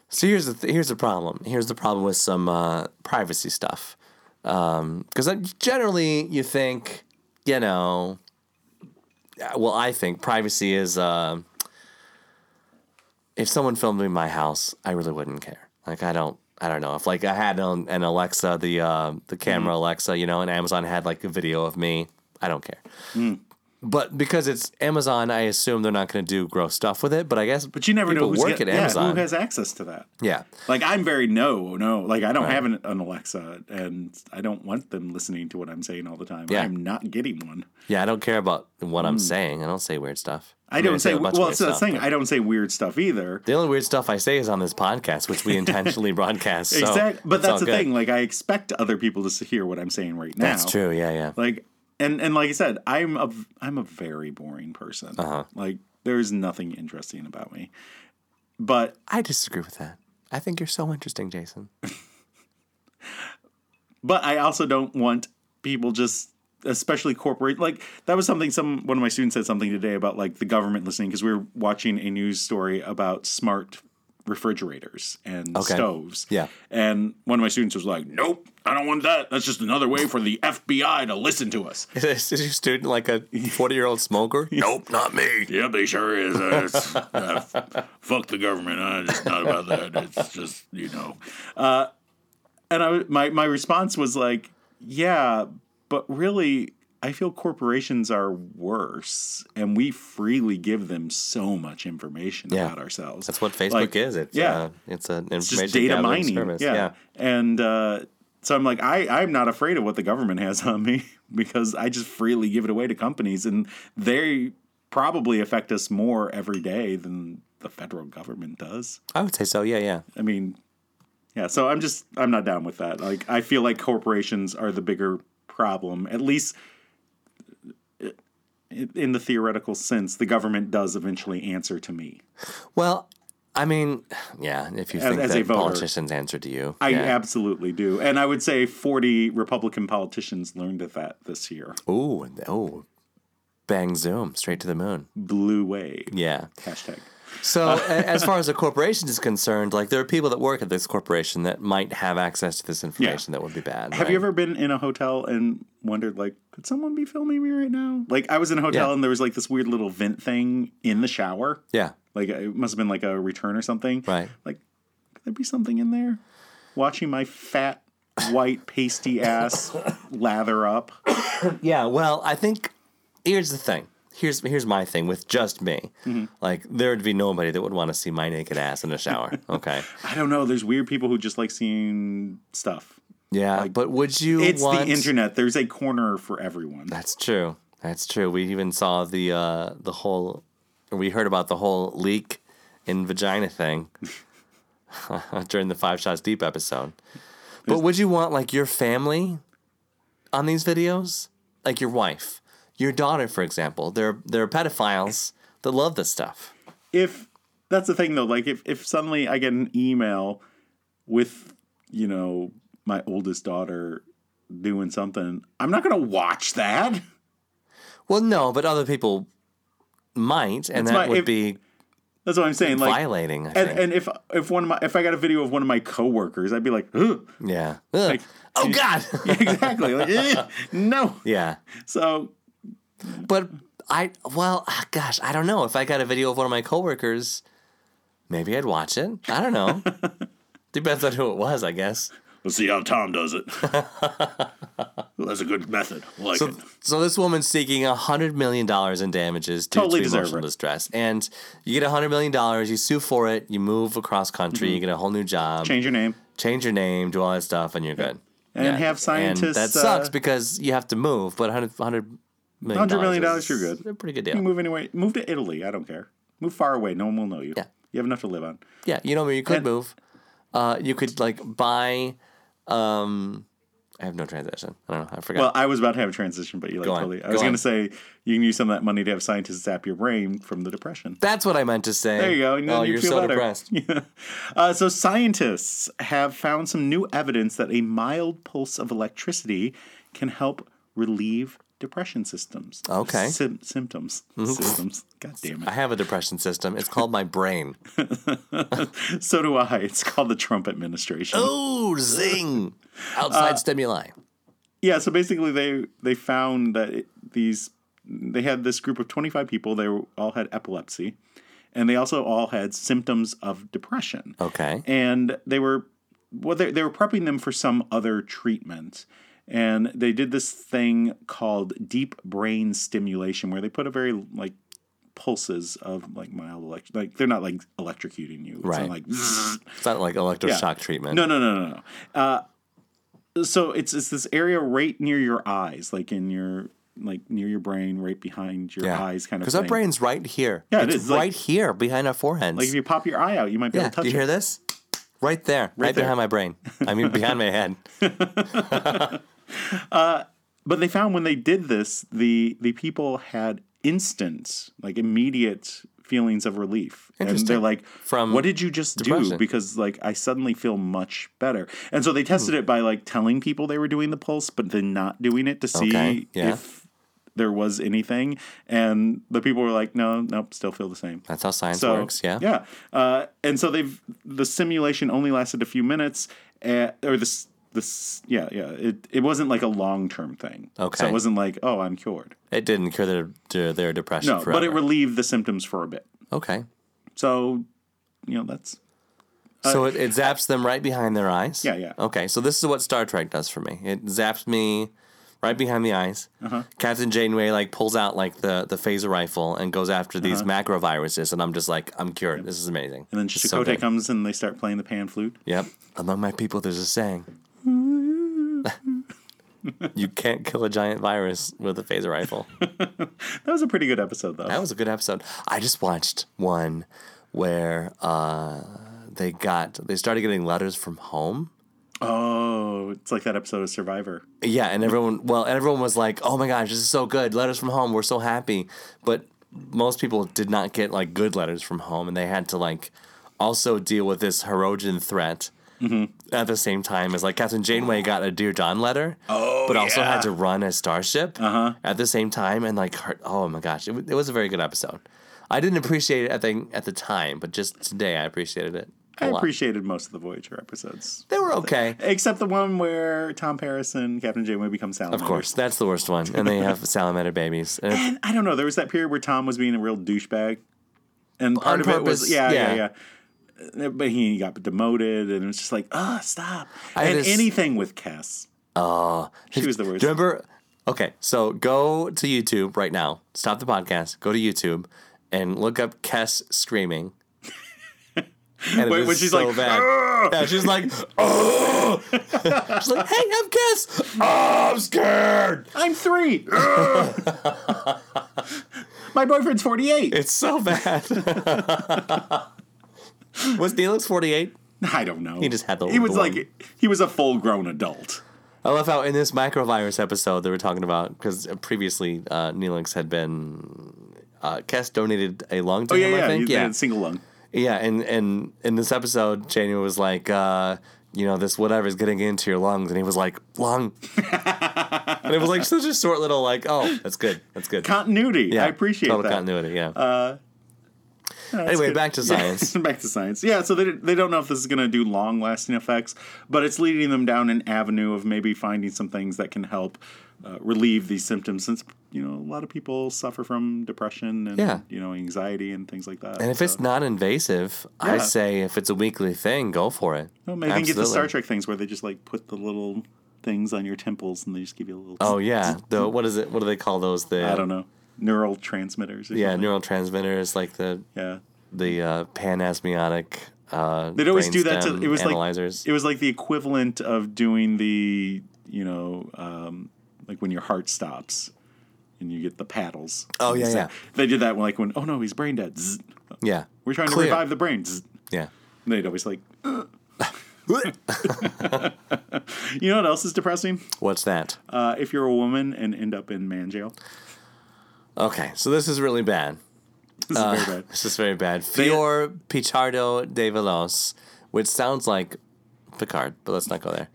So here's the th- here's the problem. Here's the problem with some uh, privacy stuff. Because generally you think, you know, well, I think privacy is. Uh, if someone filmed me in my house, I really wouldn't care. Like I don't. I don't know if like I had an, an Alexa, the uh, the camera Alexa, you know, and Amazon had like a video of me. I don't care. But because it's Amazon, I assume they're not going to do gross stuff with it. But I guess, But you never know who's work get- at yeah, Amazon. who has access to that. yeah, Like I'm very no, no. Like I don't have an, an Alexa, and I don't want them listening to what I'm saying all the time. Yeah. I'm not getting one. Yeah, I don't care about what I'm saying. I don't say weird stuff. Hmm. I mean, don't say of well. It's the thing. I don't say weird stuff either. The only weird stuff I say is on this podcast, which we <laughs> intentionally broadcast. So exactly. But that's the good. thing. Like I expect other people to hear what I'm saying right now. That's true. Yeah, yeah. Like and and like I said, I'm a I'm a very boring person. Uh-huh. Like there's nothing interesting about me. But I disagree with that. I think you're so interesting, Jason. <laughs> but I also don't want people just especially corporate like that was something some one of my students said something today about like the government listening because we were watching a news story about smart refrigerators and Okay. stoves. Yeah. And one of my students was like, "Nope, I don't want that. That's just another way for the FBI to listen to us." Is <laughs> is your student like a 40 year old smoker? <laughs> nope, not me. Yep, he sure is. Uh, <laughs> it's, uh, fuck the government. Uh, it's not about that. It's just you know. Uh, and I, my my response was like, yeah, but really, I feel corporations are worse, and we freely give them so much information Yeah. about ourselves. That's what Facebook Like, is. It's, yeah. uh, it's an information just data mining. service. Yeah. yeah. And uh, so I'm like, I, I'm not afraid of what the government has on me <laughs> because I just freely give it away to companies and they probably affect us more every day than the federal government does. I would say so. Yeah, yeah. I mean, yeah, so I'm just I'm not down with that. Like I feel like corporations are the bigger problem. At least in the theoretical sense, the government does eventually answer to me. Well, I mean, yeah, if you As- think as a that voter. politicians answer to you. I yeah. absolutely do. And I would say 40 Republican politicians learned of that this year. Oh, and- oh, bang, zoom, straight to the moon. Blue wave. Yeah. Hashtag. So, uh, as far as a <laughs> corporation is concerned, like there are people that work at this corporation that might have access to this information that would be bad. Have you ever been in a hotel and wondered, like, could someone be filming me right now? Like, I was in a hotel Yeah. and there was like this weird little vent thing in the shower. Yeah. Like, it must have been like a return or something. Right. Like, could there be something in there? Watching my fat, white, pasty ass <laughs> lather up. Yeah. Well, I think here's the thing. Here's here's my thing with just me. Mm-hmm. Like there would be nobody that would want to see my naked ass in a shower. <laughs> Okay. I don't know. There's weird people who just like seeing stuff. Yeah, but would you It's want? the internet. There's a corner for everyone. That's true. That's true. We even saw the uh, the whole. We heard about the whole leak in vagina thing <laughs> during the Five Shots Deep episode. But would you want like your family on these videos, like your wife, your daughter, for example? There there are pedophiles that love this stuff. if that's the thing though like if, if suddenly i get an email with you know my oldest daughter doing something i'm not gonna watch that Well, no, but other people might, and It's that my- would if- be that's what i'm saying like violating. And, and if if one of my if i got a video of one of my coworkers i'd be like Ugh. yeah. Ugh. oh God. <laughs> exactly like <laughs> no yeah. so But I, well, ah, gosh, I don't know. If I got a video of one of my coworkers, maybe I'd watch it. I don't know. <laughs> Depends on who it was, I guess. we'll see how tom does it that's a good method I like So, it so this woman's seeking a hundred million dollars in damages due Totally to deserve emotional it. distress, and you get a hundred million dollars. You sue for it. You move across country. You get a whole new job. Mm-hmm. change your name change your name, do all that stuff, and you're good. And have scientists, And that sucks uh, because you have to move, but 100, 100 million $100 million, you're good. A pretty good deal. you move anyway move to italy i don't care move far away no one will know you Yeah. you have enough to live on Yeah, you know where you could And- move. Uh, you could like buy Um, I have no transition. I don't know. I forgot. Well, I was about to have a transition, but you like Go on. totally. I Go was going to say you can use some of that money to have scientists zap your brain from the depression. That's what I meant to say. There you go. and Oh, you you're feel so better. depressed. Yeah. <laughs> Uh, so scientists have found some new evidence that a mild pulse of electricity can help relieve depression systems. Okay. Mm-hmm. Symptoms. Systems. God damn it. I have a depression system. It's called my brain. <laughs> So do I. It's called the Trump administration. Oh, zing! <laughs> Outside Uh, stimuli. Yeah, so basically they they found that it, these they had this group of 25 people they were, all had epilepsy and they also all had symptoms of depression. Okay. And they were well they, they were prepping them for some other treatment. And they did this thing called deep brain stimulation where they put a very like pulses of like mild elect like they're not like electrocuting you. It's Right. not like It's not like electroshock treatment. no, no, no, no, no. Uh, so it's it's this area right near your eyes, like in your like near your brain, right behind your Yeah. eyes, kind of. Because our brain's right here. Yeah, it it's is, like- right here behind our foreheads. Like if you pop your eye out, you might be yeah. able to touch Do you hear this? Right there. Right, there. behind my brain. I mean, behind my head. <laughs> <laughs> But they found when they did this, the the people had instant, like immediate feelings of relief. And they're like, From what did you just do? Because like I suddenly feel much better. And so they tested it by like telling people they were doing the pulse, but then not doing it to see Okay, yeah. if there was anything. And the people were like, no, nope, still feel the same. That's how science So works. Yeah. yeah. Uh, and so they've the simulation only lasted a few minutes, uh, or this this yeah yeah it it wasn't like a long term thing. Okay, so it wasn't like oh I'm cured. It didn't cure their their, their depression No, forever. but it relieved the symptoms for a bit. okay. So you know that's So it, it zaps them right behind their eyes. Uh, Yeah, yeah. Okay, so this is what Star Trek does for me. It zaps me right behind the eyes. Uh-huh. Captain Janeway like pulls out like the the phaser rifle and goes after these macro viruses, and I'm just like, I'm cured. This is amazing. Uh-huh. and then It's so comes and they start playing the pan flute. Yep. Among my people, there's a saying. You can't kill a giant virus with a phaser rifle. <laughs> That was a pretty good episode though. That was a good episode. I just watched one where uh, they got they started getting letters from home. oh, it's like that episode of Survivor. Yeah, and everyone well, everyone was like, "Oh my gosh, this is so good! Letters from home, we're so happy." But most people did not get like good letters from home, and they had to like also deal with this Hirogen threat Mm-hmm. at the same time as like Captain Janeway got a Dear John letter, Oh, but also yeah. had to run a starship uh-huh. at the same time, and like, her, oh my gosh, it, it was a very good episode. I didn't appreciate it at the at the time, but just today I appreciated it. I appreciated most of the Voyager episodes. They were okay. Except the one where Tom Paris and Captain Janeway become salamanders. Of course, that's the worst one, and they <laughs> have salamander babies. And And I don't know. There was that period where Tom was being a real douchebag, and part of it was yeah, yeah, yeah. yeah. But he got demoted, and it was just like, ah, stop. I and just- anything with Kes. Oh, She was the worst. Remember? Okay, so go to YouTube right now. Stop the podcast. Go to YouTube and look up Kes screaming. And it When- she's so like, bad. "Ugh!" Yeah, she's like, oh. she's like, hey, I'm Kes. Oh, I'm scared. I'm three. <laughs> My boyfriend's forty-eight. It's so bad. <laughs> Was Neelix 48? I don't know. He just had the- He was the like one. he was a full-grown adult. I love how in this microvirus episode they were talking about because previously uh, Neelix had been uh, Kes donated a lung to Oh yeah, him. yeah. I think. he- yeah, single lung. Yeah, and and in this episode, Janie was like, uh, you know, this whatever is getting into your lungs, and he was like, lung, <laughs> and it was like such a short little like, oh, that's good, that's good. Continuity. yeah, I appreciate total that. continuity. Yeah. Uh, Anyway, good. back to Yeah, science. <laughs> back to science. Yeah, so they, they don't know if this is going to do long lasting effects, but it's leading them down an avenue of maybe finding some things that can help uh, relieve these symptoms since, you know, a lot of people suffer from depression and, Yeah. you know, anxiety and things like that. and if it's So, not invasive, I say if it's a weekly thing, go for it. well, maybe they can get the Star Trek things where they just like put the little things on your temples and they just give you a little. Oh yeah, <laughs> the what is it? What do they call those? The I don't know. Neural transmitters. Yeah, something. neurotransmitters like the Yeah. the uh, panasmiotic. Uh, They'd always do that to. It was analyzers. like it was like the equivalent of doing the you know um, like when your heart stops and you get the paddles. Oh, yeah, yeah. They did that when like when oh no he's brain dead. Zzz. yeah, We're trying Clear. to revive the brain. Zzz. yeah. And they'd always like <laughs> You know what else is depressing? What's that? Uh, if you're a woman and end up in man jail. Okay, so this is really bad. This is very bad. This is very bad. Fior Pichardo de Veloz, which sounds like Picard, but let's not go there.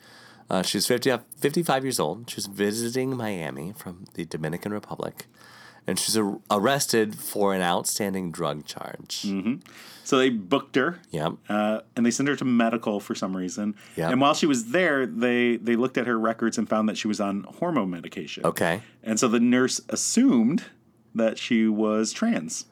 Uh, she's 50, 55 years old. She's visiting Miami from the Dominican Republic, and she's ar- arrested for an outstanding drug charge. Mm-hmm. So they booked her. Yep. Uh, and they sent her to medical for some reason. Yep. And while she was there, they they looked at her records and found that she was on hormone medication. Okay. And so the nurse assumed that she was trans.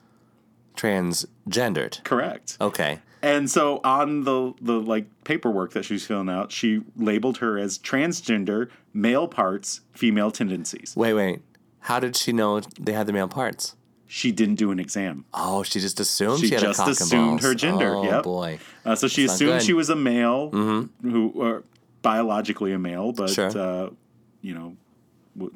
Transgendered. Correct. Okay. And so on the the like paperwork that she was filling out, she labeled her as transgender, male parts, female tendencies. Wait, wait. How did she know they had the male parts? She didn't do an exam. Oh, she just assumed She she, had just a cock assumed her gender, Oh yep. boy. Uh, so she That's assumed. Mm-hmm. she was a male who or biologically a male, but Sure. uh, you know w-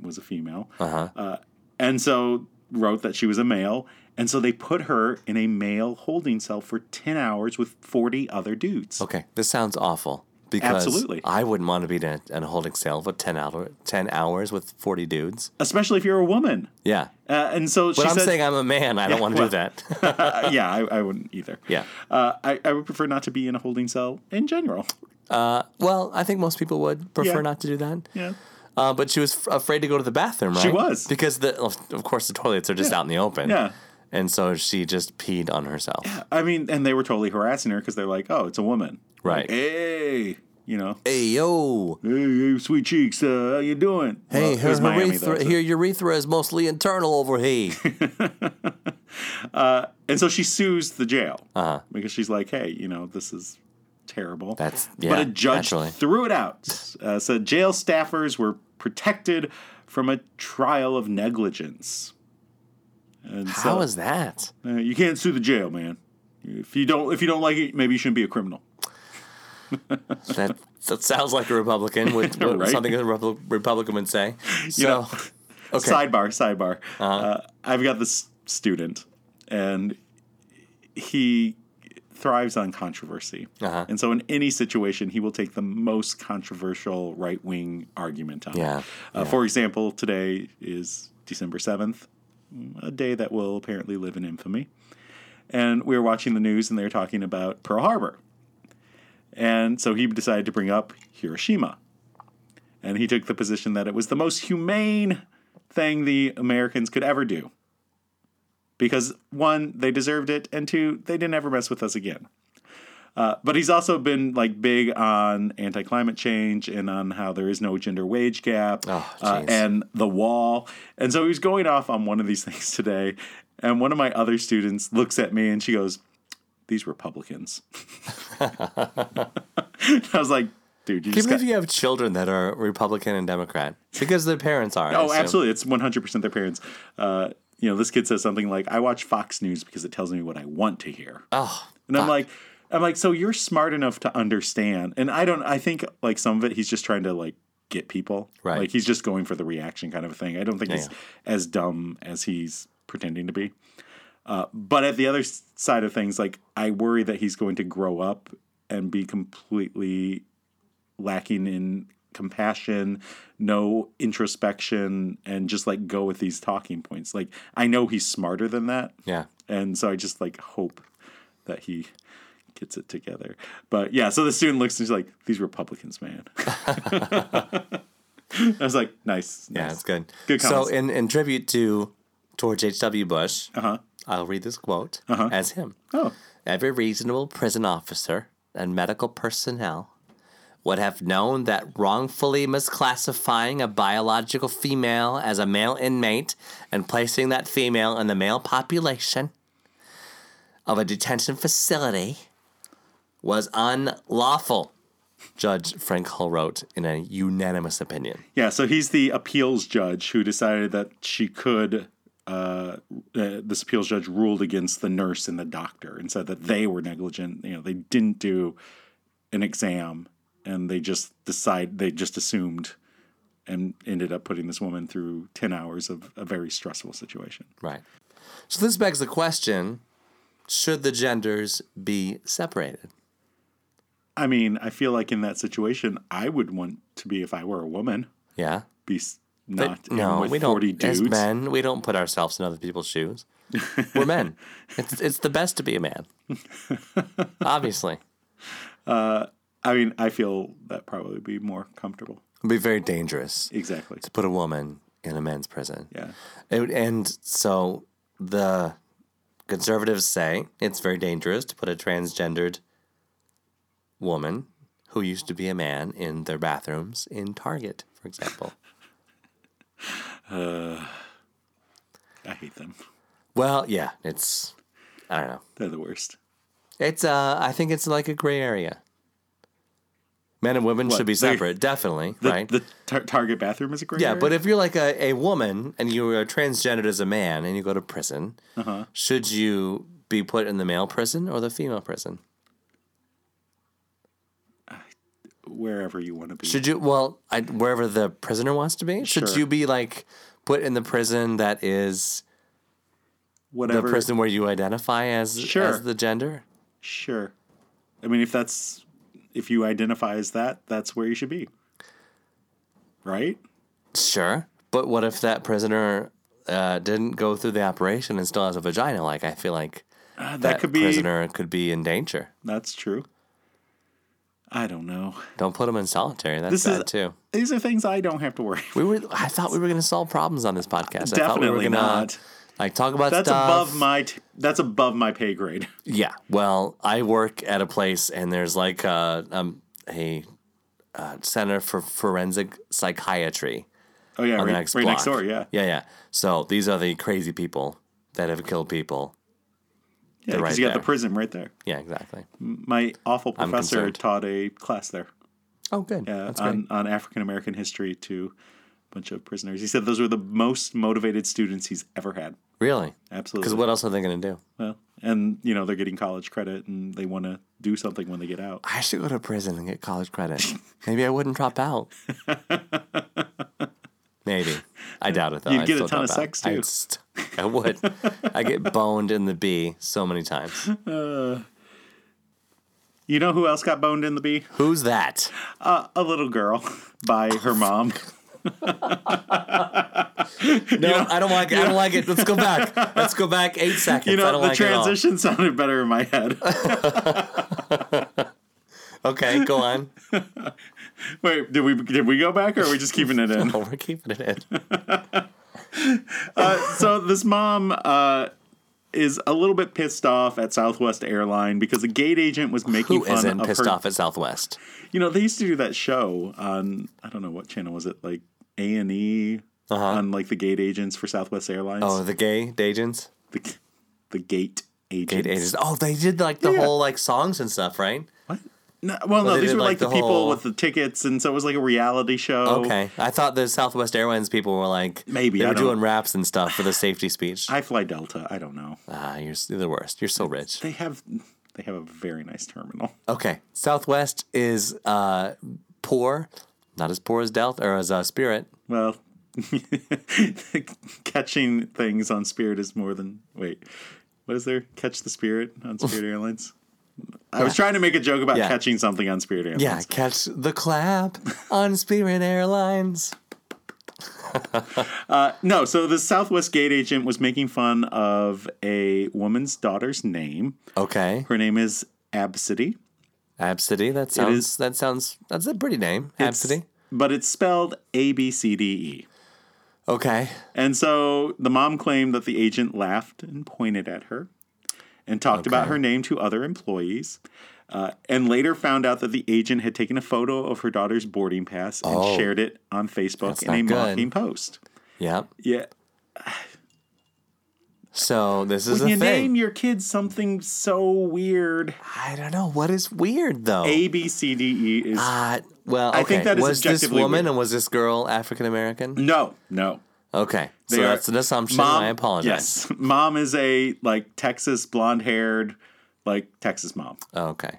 was a female. Uh-huh. Uh, and so wrote that she was a male. And so they put her in a male holding cell for 10 hours with 40 other dudes. Okay, this sounds awful. Because Absolutely. I wouldn't want to be in a, holding cell for 10, hour, 10 hours with 40 dudes. Especially if you're a woman. Yeah. Uh, and so she But I'm said, saying I'm a man. I don't <laughs> want to well- do that. uh, <laughs> yeah, I, I wouldn't either. Yeah. Uh, I, I would prefer not to be in a holding cell in general. well, I think most people would prefer Yeah. not to do that. Yeah. Uh, but she was f- afraid to go to the bathroom, right? She was. Because, the, of course, the toilets are just Yeah. out in the open. Yeah. And so she just peed on herself. I mean, and they were totally harassing her because they're like, oh, it's a woman. Right. Like, hey, you know. Hey, yo. Hey, hey, sweet cheeks, uh, how you doing? Hey, Well, her Miami, urethra, though, so- here, urethra is mostly internal over here. <laughs> And so she sues the jail Uh-huh. because she's like, hey, you know, this is terrible. That's- yeah, but a judge naturally. threw it out. Uh, said jail staffers were protected from a trial of negligence. And How so, is that? uh, you can't sue the jail, man. If you don't, if you don't like it, maybe you shouldn't be a criminal. <laughs> That that sounds like a Republican <laughs> would Right? something a Repu- Republican would say. So, know, <laughs> okay, Sidebar, sidebar. Uh-huh. uh I've got this student, and he thrives on controversy. Uh-huh. And so, in any situation, he will take the most controversial right wing argument on. Yeah, Uh, For example, today is December 7th, a day that will apparently live in infamy. And we were watching the news, and they were talking about Pearl Harbor. And so he decided to bring up Hiroshima. And he took the position that it was the most humane thing the Americans could ever do. Because one, they deserved it, and two, they didn't ever mess with us again. Uh, but he's also been like big on anti-climate change and on how there is no gender wage gap Oh, uh, and the wall. And so he was going off on one of these <laughs> things today, and one of my other students looks at me and she goes, "These Republicans." <laughs> I was like, "Dude, you Can just you got." believe you have children that are Republican and Democrat because their parents are? Oh, absolutely! It's one hundred percent their parents. Uh, you know, this kid says something like, "I watch Fox News because it tells me what I want to hear." Oh, And I'm fuck. like, I'm like, so you're smart enough to understand. And I don't. I think like some of it, he's just trying to like get people. Right. Like he's just going for the reaction kind of a thing. I don't think Yeah, he's as dumb as he's pretending to be. Uh, but at the other side of things, like I worry that he's going to grow up and be completely lacking in compassion, no introspection, and just like go with these talking points. Like I know he's smarter than that. yeah. And so I just like hope that he gets it together. But yeah, so the student looks and he's like, these Republicans, man. <laughs> I was like, nice. Yeah, nice. it's good. Good so, in, in tribute to George H.W. Bush, Uh-huh. I'll read this quote as him. Oh, Every reasonable prison officer and medical personnel would have known that wrongfully misclassifying a biological female as a male inmate and placing that female in the male population of a detention facility was unlawful, Judge Frank Hull wrote in a unanimous opinion. yeah. So he's the appeals judge who decided that she could. Uh, uh, this appeals judge ruled against the nurse and the doctor and said that they were negligent. You know, they didn't do an exam and they just decide they just assumed and ended up putting this woman through 10 hours of a very stressful situation. Right. So this begs the question should the genders be separated? I mean, I feel like in that situation, I would want to be if I were a woman. Yeah. Be not in no, we don't. As men, we don't put ourselves in other people's shoes. We're <laughs> men. It's it's the best to be a man. <laughs> Obviously, uh, I mean, I feel that probably would be more comfortable. it'd be very dangerous Exactly. to put a woman in a men's prison. Yeah. It- and so the conservatives say it's very dangerous to put a transgendered woman who used to be a man in their bathrooms in Target, for example. <laughs> I hate them. well, yeah, it's I don't know. They're the worst. It's uh I think it's like a gray area. Men and women What, should be separate, definitely, The, right? the tar- Target bathroom is a great. yeah, area? but if you're like a, a woman and you are transgendered as a man and you go to prison, Uh-huh. should you be put in the male prison or the female prison? wherever you want to be. Should you well, I, wherever the prisoner wants to be, should Sure. you be like put in the prison that is the Whatever. prison where you identify as Sure. as the gender? Sure. I mean, if that's if you identify as that, that's where you should be. Right? Sure, but what if that prisoner uh, didn't go through the operation and still has a vagina? Like I feel like Uh, that, that could be. prisoner could be in danger. That's true. I don't know. Don't put them in solitary. That's This is- bad too. These are things I don't have to worry. We were. I thought we were going to solve problems on this podcast. I thought we were Definitely gonna, not. Like talk about That's stuff. above my. T- that's above my pay grade. <laughs> Yeah. Well, I work at a place and there's like a, um, a, uh center for forensic psychiatry Oh yeah, right, next right block. next door. Yeah, Yeah, yeah. So these are the crazy people that have killed people. yeah. Because right you got there. the prison right there. Yeah, exactly. My awful professor taught a class there. Oh, good. Yeah, on, on African American history to bunch of prisoners. He said those were the most motivated students he's ever had. Really? Absolutely. Because what else are they going to do? Well, and you know they're getting college credit and they want to do something when they get out. I should go to prison and get college credit. <laughs> Maybe I wouldn't drop out. <laughs> Maybe. I doubt it though. You'd I'd get a ton of out. sex, too. St- I would. I get boned in the B so many times. <laughs> You know who else got boned in the bee? Who's that? Uh, a little girl by her mom. <laughs> No, I don't like it. I don't like it. Let's go back. Let's go back eight <laughs> seconds. You I know, don't the like it transition sounded better in my head. <laughs> Okay, go on. Wait, did we did we go back or are we just keeping it in? Oh, we're keeping it in. so this mom uh, is a little bit pissed off at Southwest Airline because the gate agent was making Who fun isn't of pissed her. off at Southwest? You know, they used to do that show on I don't know what channel was it, like A and E on like the gate agents for Southwest Airlines. Uh-huh. Oh, the gay agents? the, the gate agents. Gate agents. Oh, they did like the Yeah. whole like songs and stuff, right? What? No, well, no, these did, were like, like the, the people whole- with the tickets, and so it was like a reality show. Okay. I thought the Southwest Airlines people were like Maybe, they were doing raps and stuff for the <sighs> safety speech. I fly Delta. I don't know. Ah, you're, you're the worst. You're so rich. They have they have a very nice terminal. Okay. Southwest is uh, poor, not as poor as Delta or as uh, Spirit. Well, <laughs> catching things on Spirit is more than wait. What is there? Catch the Spirit on Spirit Airlines. I was trying to make a joke about Yeah. catching something on Spirit Airlines. Yeah, catch the clap on Spirit Airlines. <laughs> No, so the Southwest gate agent was making fun of a woman's daughter's name. Okay. Her name is Absidy. Absidy. That sounds. is- That sounds. That's a pretty name. Absidy. But it's spelled A B C D E. Okay. And so the mom claimed that the agent laughed and pointed at her and talked about her name to other employees. Uh, and later found out that the agent had taken a photo of her daughter's boarding pass and Oh. shared it on Facebook in a good. mocking post. Yep. Yeah. So this is When you thing. name your kids something so weird, I don't know what is weird though. A B C D E is Uh, well, okay. I think that is was this woman weird. and was this girl African American? no, no. Okay, so are- that's an assumption. Mom, I apologize. Yes, mom is a like Texas blonde haired, like Texas mom. Okay.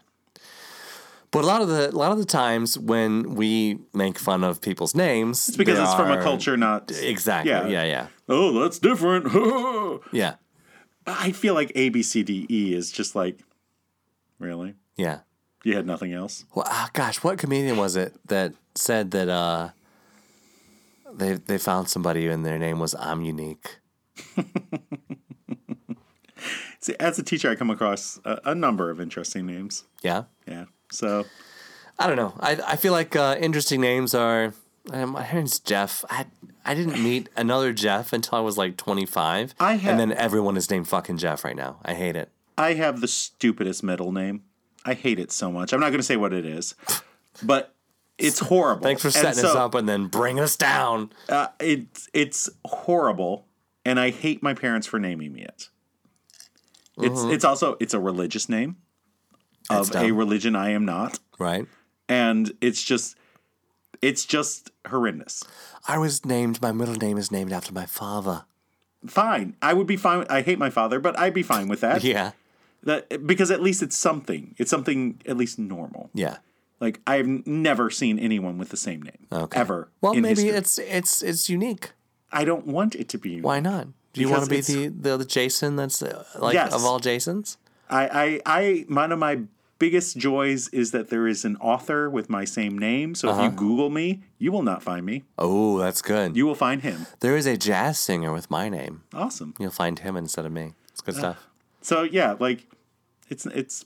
But a lot of the a lot of the times when we make fun of people's names, It's because they it's from a culture, not Exactly. Yeah. Yeah. Yeah. Oh, that's different. <laughs> Yeah. I feel like A B C D E is just like, really? Yeah. You had nothing else. Well, ah, gosh, what comedian was it that said that uh, they they found somebody and their name was I'm unique? <laughs> See, as a teacher, I come across a, a number of interesting names. Yeah, Yeah. So I don't know. I I feel like uh, interesting names are. Um, my name's Jeff. I I didn't meet another Jeff until I was like 25. I ha- and then everyone is named fucking Jeff right now. I hate it. I have the stupidest middle name. I hate it so much. I'm not going to say what it is, but it's horrible. Thanks for setting us up and then bringing us down. Uh, it's it's horrible, and I hate my parents for naming me it. It's it's also it's a religious name of a religion I am not, Right. and it's just it's just horrendous. I was named. My middle name is named after my father. Fine, I would be fine. I hate my father, but I'd be fine with that. <laughs> Yeah. That because at least it's something. It's something at least normal. Yeah. Like I've never seen anyone with the same name Okay. ever. Well, maybe history. it's it's it's unique. I don't want it to be. unique. Why not? Do you want to be the, the the Jason that's uh, like Yes. of all Jasons? I, I, I, one of my biggest joys is that there is an author with my same name. So Uh-huh. if you Google me, you will not find me. Oh, that's good. You will find him. there is a jazz singer with my name. Awesome. You'll find him instead of me. It's good stuff. So yeah, like, it's it's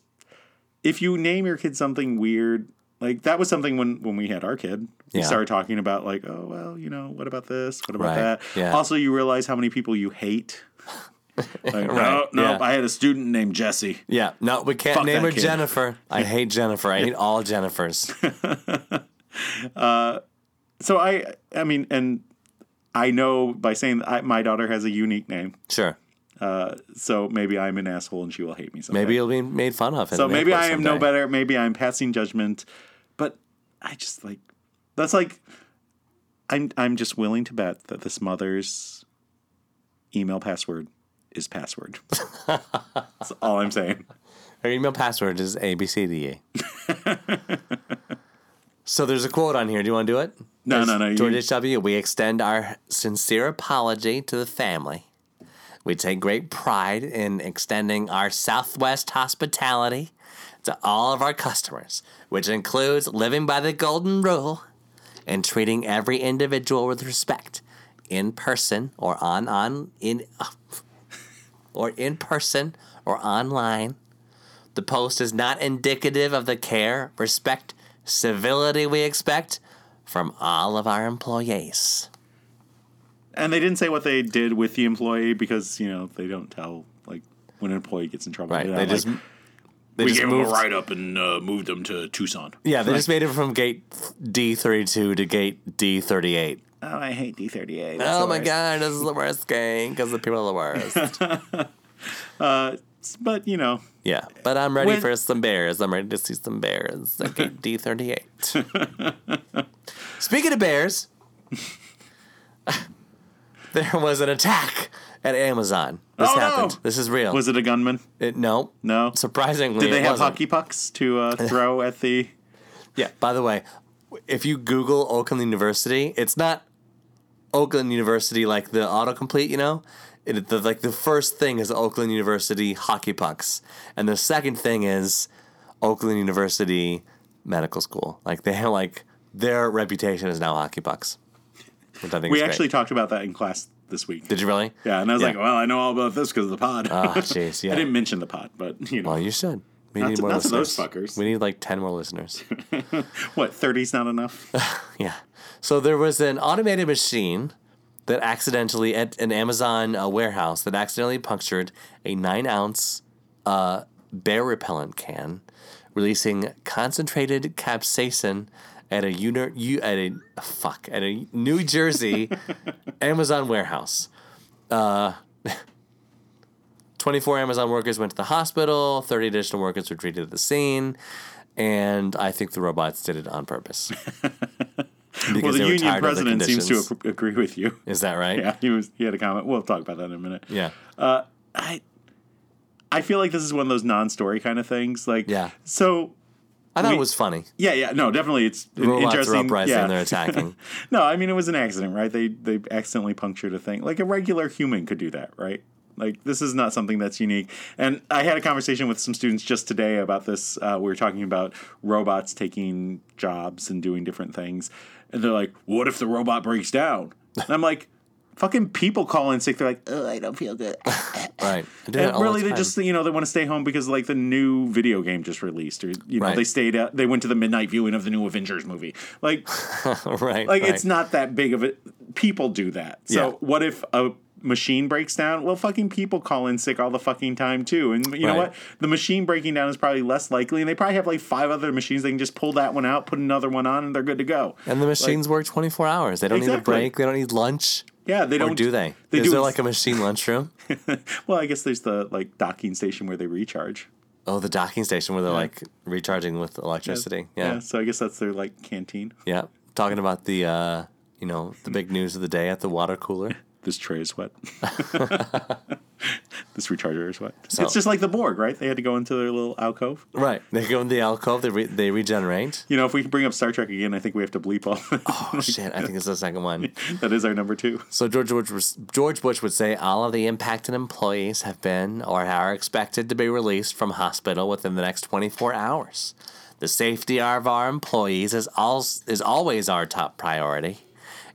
if you name your kid something weird, like that was something when when we had our kid. We Yeah. started talking about like, oh well, you know, what about this? What about Right. that? Yeah. Also, you realize how many people you hate. Like, <laughs> no, Right. no, Yeah. I had a student named Jesse. Yeah. No, we can't Fuck name her kid. Jennifer. I <laughs> hate Jennifer. I hate all Jennifers. <laughs> Uh, so I, I mean, and I know by saying that I, my daughter has a unique name. Sure. Uh, so maybe I'm an asshole and she will hate me someday. Maybe you'll be made fun of. So maybe I am no better. Maybe I'm passing judgment, but I just like that's like I'm I'm just willing to bet that this mother's email password is password. that's all I'm saying. <laughs> Her email password is ABCDE. <laughs> so there's a quote on here. Do you want to do it? No, no, no. you- George H.W., we extend our sincere apology to the family. We take great pride in extending our Southwest hospitality to all of our customers, which includes living by the golden rule and treating every individual with respect, in person or on on in or in person or online. The post is not indicative of the care, respect, civility we expect from all of our employees. And they didn't say what they did with the employee because you know they don't tell like when an employee gets in trouble. Right. They're They just like, they we just gave him a write up and uh, moved him to Tucson. Yeah, they just made it from gate D thirty two to gate D thirty eight. Oh, I hate D thirty eight. Oh my god, this is the <laughs> worst game because the people are the worst. <laughs> But you know, yeah, but I'm ready When- for some bears. I'm ready to see some bears. at Gate <laughs> D thirty eight. Speaking of bears, there was an attack at Amazon. This Oh, no! happened. This is real. was it a gunman? it, no, No. surprisingly, Did they have wasn't. hockey pucks to uh, throw at the? Yeah. By the way, if you Google Oakland University, it's not Oakland University like the autocomplete. You know, it, the, like the first thing is Oakland University hockey pucks, and the second thing is Oakland University medical school. Like they have like their reputation is now hockey pucks, which I think We actually Great. talked about that in class this week. Did you really? yeah, and I was Yeah. like, well, I know all about this because of the pod. Oh, jeez. <laughs> Yeah. I didn't mention the pod, but you know, Well, you should. We Not need to- more not listeners. those fuckers. We need like ten more listeners. <laughs> what thirty's not enough? <laughs> Yeah. So there was an automated machine that accidentally at an Amazon uh, warehouse that accidentally punctured a nine ounce uh, bear repellent can, releasing concentrated capsaicin at a uni- u- at a fuck at a New Jersey <laughs> Amazon warehouse. Uh, 24 Amazon workers went to the hospital, 30 additional workers were treated at the scene, and I think the robots did it on purpose. <laughs> Because well, the union of the president seems to agree with you. Is that right? Yeah, he was. He had a comment. We'll talk about that in a minute. Yeah. Uh, I, I feel like this is one of those non-story kind of things. Like, Yeah. So, I thought We- it was funny. yeah, yeah, no, definitely, it's Robots are interesting. uprising, yeah. they're attacking. <laughs> no, I mean it was an accident, right? They they accidentally punctured a thing. Like a regular human could do that, right? Like this is not something that's unique. And I had a conversation with some students just today about this. Uh, we were talking about robots taking jobs and doing different things, and they're like, "What if the robot breaks down?" And I'm like, "Fucking people call in sick. They're like, oh, I don't feel good." <laughs> Right. I do that And all the really, they just you know they want to stay home because like the new video game just released, or you know Right. they stayed out, they went to the midnight viewing of the new Avengers movie. Like <laughs> right. like right. it's not that big of it. People do that. So Yeah. what if a machine breaks down? Well, fucking people call in sick all the fucking time too. And you know what? The machine breaking down is probably less likely, and they probably have like five other machines. They can just pull that one out, put another one on, and they're good to go. And the machines work 24 hours. They don't need a break. They don't need lunch. Yeah, they don't do they? They Is do there like a machine lunchroom? <laughs> well, I guess there's the like docking station where they recharge. Oh, the docking station where they're like recharging with electricity. Yeah. So I guess that's their like canteen. Yeah. Talking about the, uh, you know, the big news of the day at the water cooler. <laughs> This tray is wet. <laughs> <laughs> this recharger is wet. So- it's just like the Borg, right? They had to go into their little alcove. Right. They go in the alcove. They re- they regenerate. You know, if we can bring up Star Trek again, I think we have to bleep all. Oh <laughs> shit! I think it's the second one. that is our number two. So George Bush, George Bush would say all of the impacted employees have been or are expected to be released from hospital within the next 24 hours. The safety of our employees is al- is always our top priority,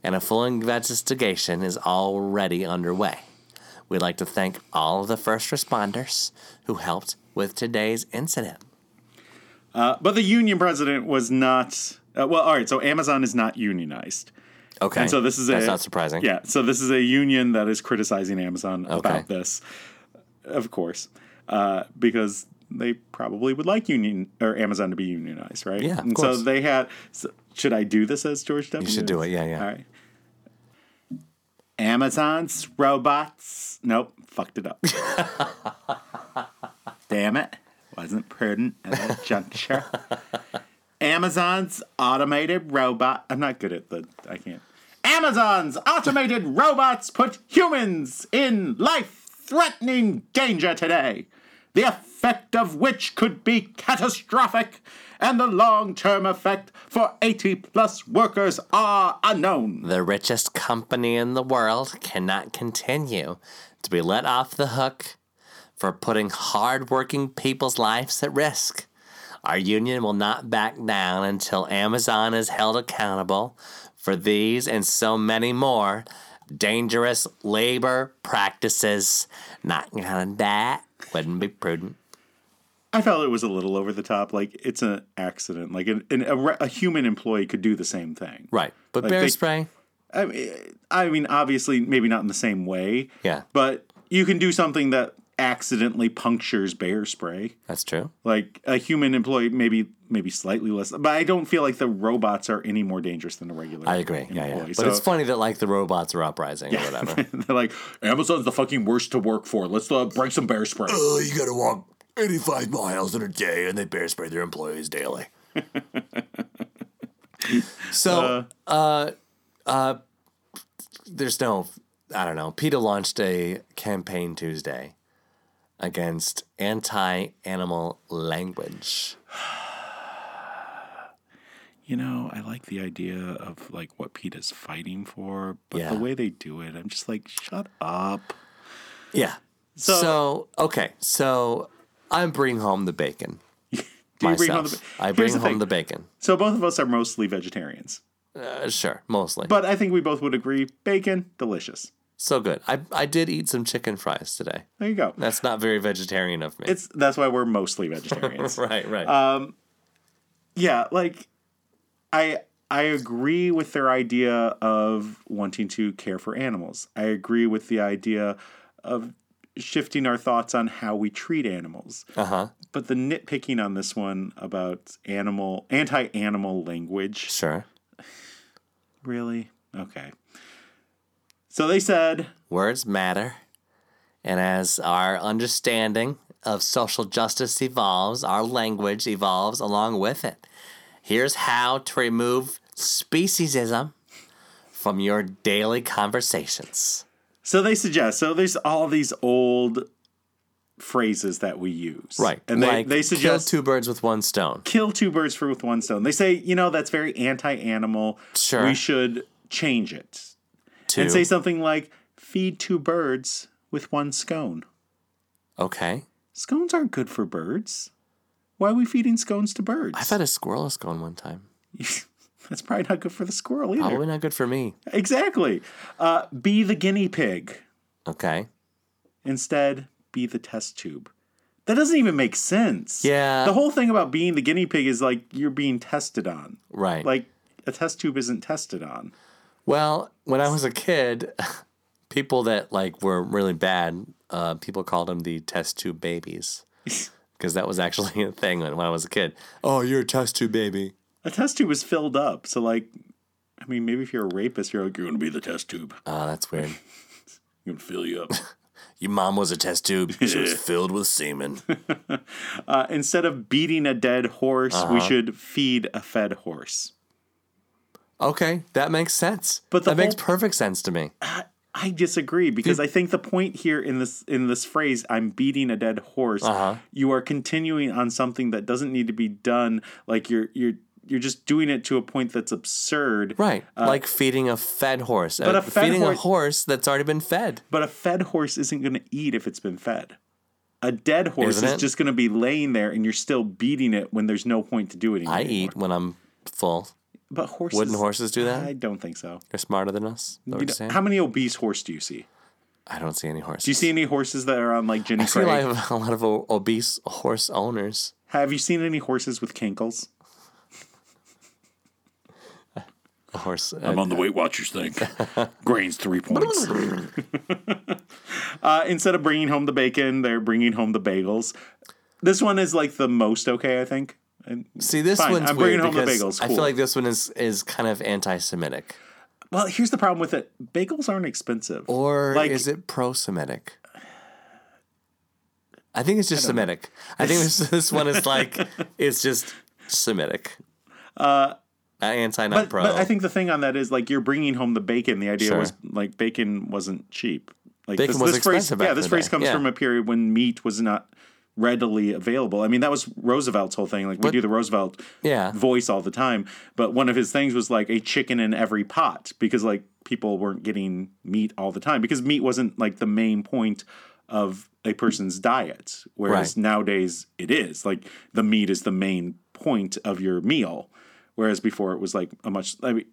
and a full investigation is already underway. We'd like to thank all of the first responders who helped with today's incident. Uh, but the union president was not. Uh, well, all right. So Amazon is not unionized. Okay, And so this is that's a, not surprising. Yeah. So this is a union that is criticizing Amazon Okay. about this, of course, uh, because they probably would like union or Amazon to be unionized, right? Yeah, and course. so they had. So should I do this as George W? You should do it. Yeah, yeah. All right. Amazon's robots. Nope, fucked it up. <laughs> Damn it. Wasn't prudent at that juncture. Amazon's automated robot. I'm not good at the. I can't. Amazon's automated robots put humans in life threatening danger today, the effect of which could be catastrophic, and the long term effect for 80 plus workers are unknown. The richest company in the world cannot continue to be let off the hook for putting hardworking people's lives at risk. Our union will not back down until Amazon is held accountable for these and so many more dangerous labor practices. Not gonna that wouldn't be prudent. I felt it was a little over the top. Like it's an accident. Like an, an, a, a human employee could do the same thing. Right. But Like bear they- spray? I mean, I mean, obviously, maybe not in the same way. Yeah. But you can do something that accidentally punctures bear spray. That's true. Like a human employee, maybe maybe slightly less. But I don't feel like the robots are any more dangerous than the regular. I agree. Yeah, yeah. But So- it's funny that like the robots are uprising or whatever. <laughs> They're like Amazon's the fucking worst to work for. Let's uh, bring some bear spray. Oh, you gotta walk 85 miles in a day and they bear spray their employees daily. <laughs> so, uh, uh, there's no, I don't know. PETA launched a campaign Tuesday against anti animal language. <sighs> You know, I like the idea of like what PETA's fighting for, but Yeah. the way they do it, I'm just like, shut up. Yeah. So, So- okay. So, I'm bringing home the bacon. <laughs> Do you myself. bring home the? I bring the home thing. the bacon. So both of us are mostly vegetarians, Uh, sure, mostly. but I think we both would agree bacon delicious. So good. I, I did eat some chicken fries today. There you go. That's not very vegetarian of me. It's that's why we're mostly vegetarians. <laughs> right, right. Uh, yeah, like I I agree with their idea of wanting to care for animals. I agree with the idea of shifting our thoughts on how we treat animals. Uh huh. But the nitpicking on this one about animal anti-animal language, Sure. <sighs> really? Okay. So they said Words matter. And as our understanding of social justice evolves, our language evolves along with it. Here's how to remove speciesism from your daily conversations. So they suggest. So there's all these old phrases that we use, Right. And they like, they kill two birds with one stone. kill two birds for with one stone. They say you know that's very anti-animal. Sure. We should change it And say something like feed two birds with one scone. Okay. Scones aren't good for birds. Why are we feeding scones to birds? I fed a squirrel a scone one time. <laughs> That's probably not good for the squirrel either. Probably not good for me. Exactly. Uh, be the guinea pig. Okay. Instead, be the test tube. That doesn't even make sense. Yeah. The whole thing about being the guinea pig is like you're being tested on. Right. Like a test tube isn't tested on. Well, when I was a kid, <laughs> people that like were really bad, uh, people called them the test tube babies, <laughs> because that was actually a thing when, when I was a kid. Oh, you're a test tube baby. A test tube was filled up. So like I mean, maybe if you're a rapist, you're like, you're gonna be the test tube. Oh, that's weird. I'm <laughs> gonna fill you up. Your mom was a test tube. She was filled with semen. Uh, instead of beating a dead horse, Uh-huh. we should feed a fed horse. Okay, that makes sense. But the that makes perfect sense to me. I disagree because I think the point here in this in this phrase "I'm beating a dead horse," Uh-huh. you are continuing on something that doesn't need to be done. Like you're you're you're just doing it to a point that's absurd. Right, like feeding a fed horse. but Uh, a fed feeding horse- a horse that's already been fed. But a fed horse isn't going to eat if it's been fed. A dead horse Isn't is it? just going to be laying there, and you're still beating it when there's no point to do it anymore. I eat when I'm full. But horses Wouldn't horses do that? I don't think so. They're smarter than us. Is that what You know, how many obese horse do you see? I don't see any horses. Do you see any horses that are on like Jenny I see Craig? <laughs> a lot of, a lot of obese horse owners. Have you seen any horses with cankles? A horse. I'm on the Weight Watchers thing. <laughs> Grains three points. <laughs> uh, instead of bringing home the bacon, they're bringing home the bagels. This one is like the most okay, I think. And, See, this Fine, one's I'm weird bringing home the because bagels, I feel like this one is is kind of anti-Semitic, well, here's the problem with it: bagels aren't expensive. or Like- is it pro-Semitic? I think it's just Semitic. I think this <laughs> this one is like it's just Semitic. Uh, anti, not pro. but I think the thing on that is like you're bringing home the bacon. The idea Sure. was like bacon wasn't cheap. Like Bacon this, was this phrase, expensive back yeah, this phrase day. comes Yeah. from a period when meat was not readily available. I mean, that was Roosevelt's whole thing. Like we do the Roosevelt Yeah. voice all the time, but one of his things was like a chicken in every pot because like people weren't getting meat all the time because meat wasn't like the main point of a person's diet. Whereas Right. nowadays it is like the meat is the main point of your meal. Whereas before it was like a much, I mean,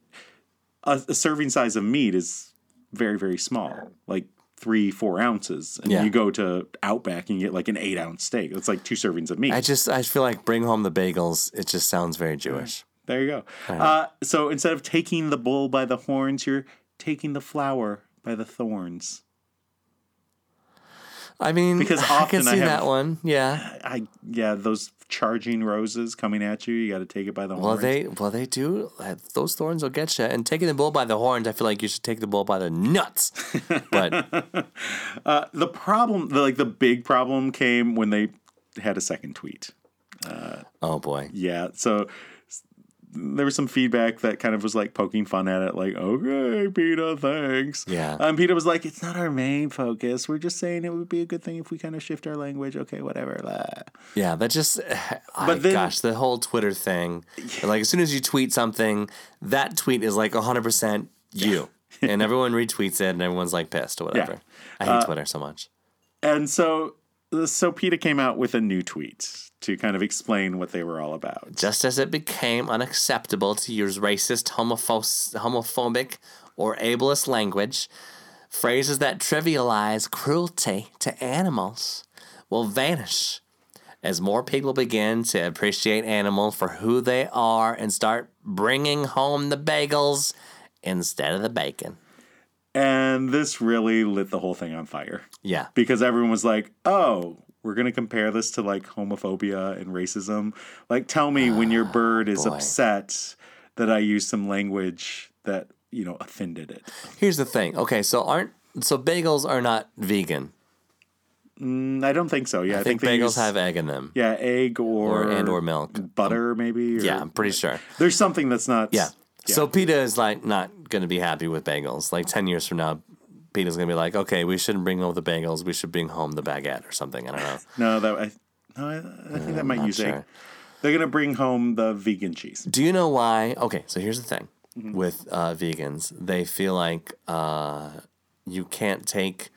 a, a serving size of meat is very, very small, like three, four ounces. And Yeah. you go to Outback and you get like an eight ounce steak. It's like two servings of meat. I just I feel like bring home the bagels. It just sounds very Jewish. There you go. Uh, so instead of taking the bull by the horns, you're taking the flower by the thorns. I mean, Because <laughs> I often can I have- that one. Yeah. I yeah, those charging roses coming at you. You got to take it by the Well, horns. they well they do. uh, Those thorns will get you. And taking the bull by the horns, I feel like you should take the bull by the nuts. But <laughs> the problem, the, like the big problem, came when they had a second tweet. oh boy, Yeah, so there was some feedback that kind of was like poking fun at it, like, okay, PETA, thanks. Yeah. Um, PETA was like, it's not our main focus. We're just saying it would be a good thing if we kind of shift our language. Okay, whatever. blah." yeah, that just. <sighs> But then- gosh, the whole Twitter thing. Like as soon as you tweet something, that tweet is like hundred percent you, and everyone retweets it, and everyone's like pissed or <laughs> whatever. I hate Uh, Twitter so much. And so, so PETA came out with a new tweet to kind of explain what they were all about. Just as it became unacceptable to use racist, homopho- homophobic, or ableist language, phrases that trivialize cruelty to animals will vanish as more people begin to appreciate animals for who they are and start bringing home the bagels instead of the bacon. And this really lit the whole thing on fire. Yeah. because everyone was like, "Oh, we're gonna compare this to like homophobia and racism." Like, tell me when your <sighs> bird is boy. upset that I used some language that you know offended it. Here's the thing. Okay, so aren't so bagels are not vegan. Mm, I don't think so. Yeah, I, I think, bagels use- have egg in them. yeah egg or, Or- and or milk. butter maybe. Or, Yeah, I'm pretty sure. There's something that's not. Yeah. So PETA is like not gonna be happy with bagels. Like ten years from now, PETA's gonna be like, okay, we shouldn't bring home the bagels. We should bring home the baguette or something. I don't know. no, that I. No, I, I think that might not use egg. They're gonna bring home the vegan cheese. Do you know why? Okay, so here's the thing Mm-hmm. with uh, vegans. They feel like uh, you can't take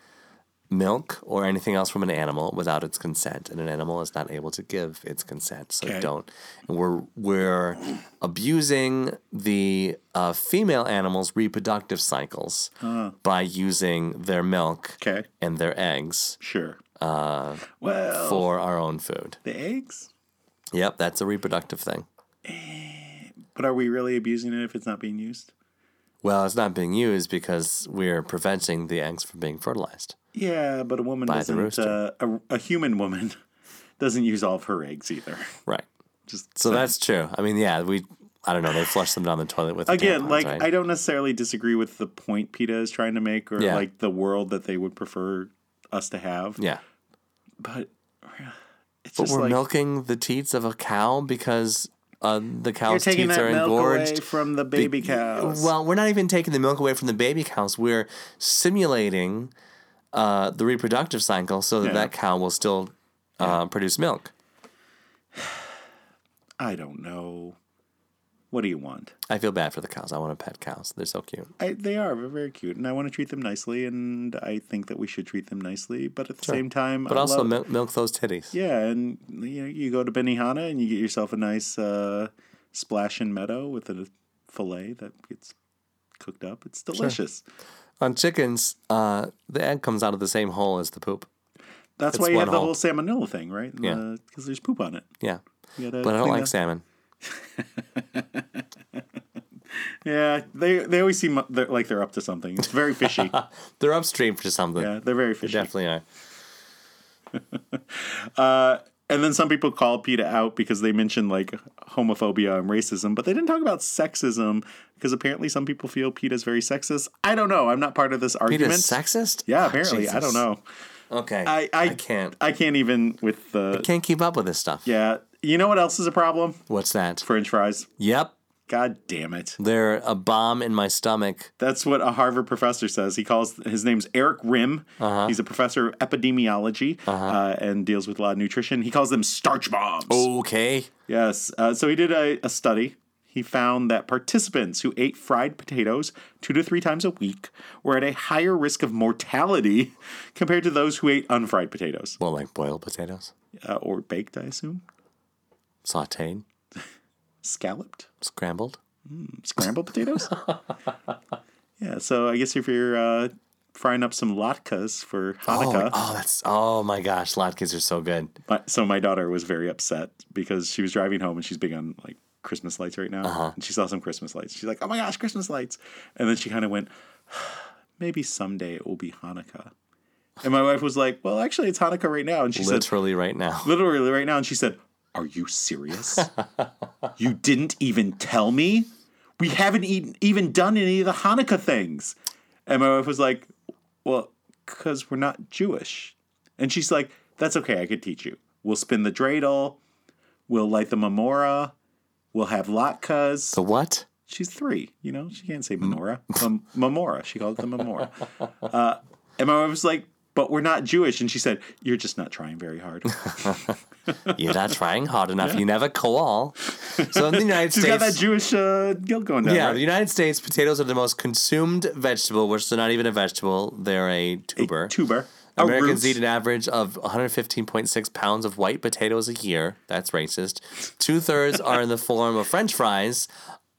milk or anything else from an animal without its consent, and an animal is not able to give its consent. So Okay. don't. And we're we're abusing the uh, female animals' reproductive cycles by using their milk Okay. and their eggs Sure. Uh, well, for our own food. the eggs. Yep, that's a reproductive thing. But are we really abusing it if it's not being used? Well, it's not being used because we're preventing the eggs from being fertilized. Yeah, but a woman By doesn't. Uh, a, a human woman <laughs> doesn't use all of her eggs either. Right. Just So saying. that's true. I mean, yeah, we. I don't know. They flush them down the toilet with again tampons, like right? I don't necessarily disagree with the point PETA is trying to make or Yeah. like the world that they would prefer us to have. yeah. But it's But we're like milking the teats of a cow because uh, the cow's teats are milk engorged. away from the baby cows. Well, we're not even taking the milk away from the baby cows. We're simulating uh, the reproductive cycle so that Yeah. that cow will still uh, produce milk. <sighs> I don't know. What do you want? I feel bad for the cows. I want to pet cows. They're so cute. I, they are they're very cute, and I want to treat them nicely, and I think that we should treat them nicely. But at the same time, But I also love- milk, milk those titties. yeah, and you know, you go to Benihana and you get yourself a nice uh, splash in meadow with a fillet that gets cooked up. It's delicious. On chickens, uh, the egg comes out of the same hole as the poop. That's It's why you have the hole. whole salmonella thing, right? Yeah. because there's poop on it. Yeah. But I don't like that- salmon. <laughs> Yeah, they they always seem they're, like they're up to something. It's very fishy. <laughs> They're upstream for something. yeah, they're very They fishy. definitely are. <laughs> And then some people call PETA out because they mentioned like homophobia and racism, but they didn't talk about sexism because apparently some people feel PETA is very sexist. I don't know. I'm not part of this argument. sexist? yeah, apparently. Ah, I don't know. Okay. I, I, I can't. I can't even with the. Can't keep up with this stuff. Yeah. You know what else is a problem? What's that? French fries. Yep. God damn it. They're a bomb in my stomach. That's what a Harvard professor says. He calls his name's Eric Rimm. Uh-huh. He's a professor of epidemiology uh, and deals with a lot of nutrition. He calls them starch bombs. Okay. Yes. Uh, so he did a, a study. He found that participants who ate fried potatoes two to three times a week were at a higher risk of mortality <laughs> compared to those who ate unfried potatoes Well, like boiled potatoes, uh, or baked, I assume, sauteed, <laughs> scalloped, scrambled. scrambled potatoes. <laughs> yeah. So I guess if you're uh, frying up some latkes for Hanukkah. Oh, oh, that's oh my gosh, latkes are so good. My, so my daughter was very upset because she was driving home and she's big on like Christmas lights right now, Uh-huh. and she saw some Christmas lights. She's like, "Oh my gosh, Christmas lights!" And then she kind of went, <sighs> "Maybe someday it will be Hanukkah." And my wife was like, "Well, actually, it's Hanukkah right now." And she said, Literally right now. "Literally right now." And she said, "Are you serious? <laughs> you didn't even tell me? We haven't e- even done any of the Hanukkah things." And my wife was like, "Well, because we're not Jewish." And she's like, "That's okay. I could teach you. We'll spin the dreidel. We'll light the menorah. We'll have latkes." The what? She's three. You know, she can't say menorah. Mem- menorah. She called it the menorah. Uh, and my wife was like, "But we're not Jewish." And she said, "You're just not trying very hard." <laughs> <laughs> You're not trying hard enough. You never call. So in the <laughs> United She's States, got that Jewish uh, guilt going down. yeah, right? the United States, potatoes are the most consumed vegetable, which they're not even a vegetable; they're a tuber. tuber. Americans roots. eat an average of 115.6 pounds of white potatoes a year. That's racist. Two thirds are in the form of French fries.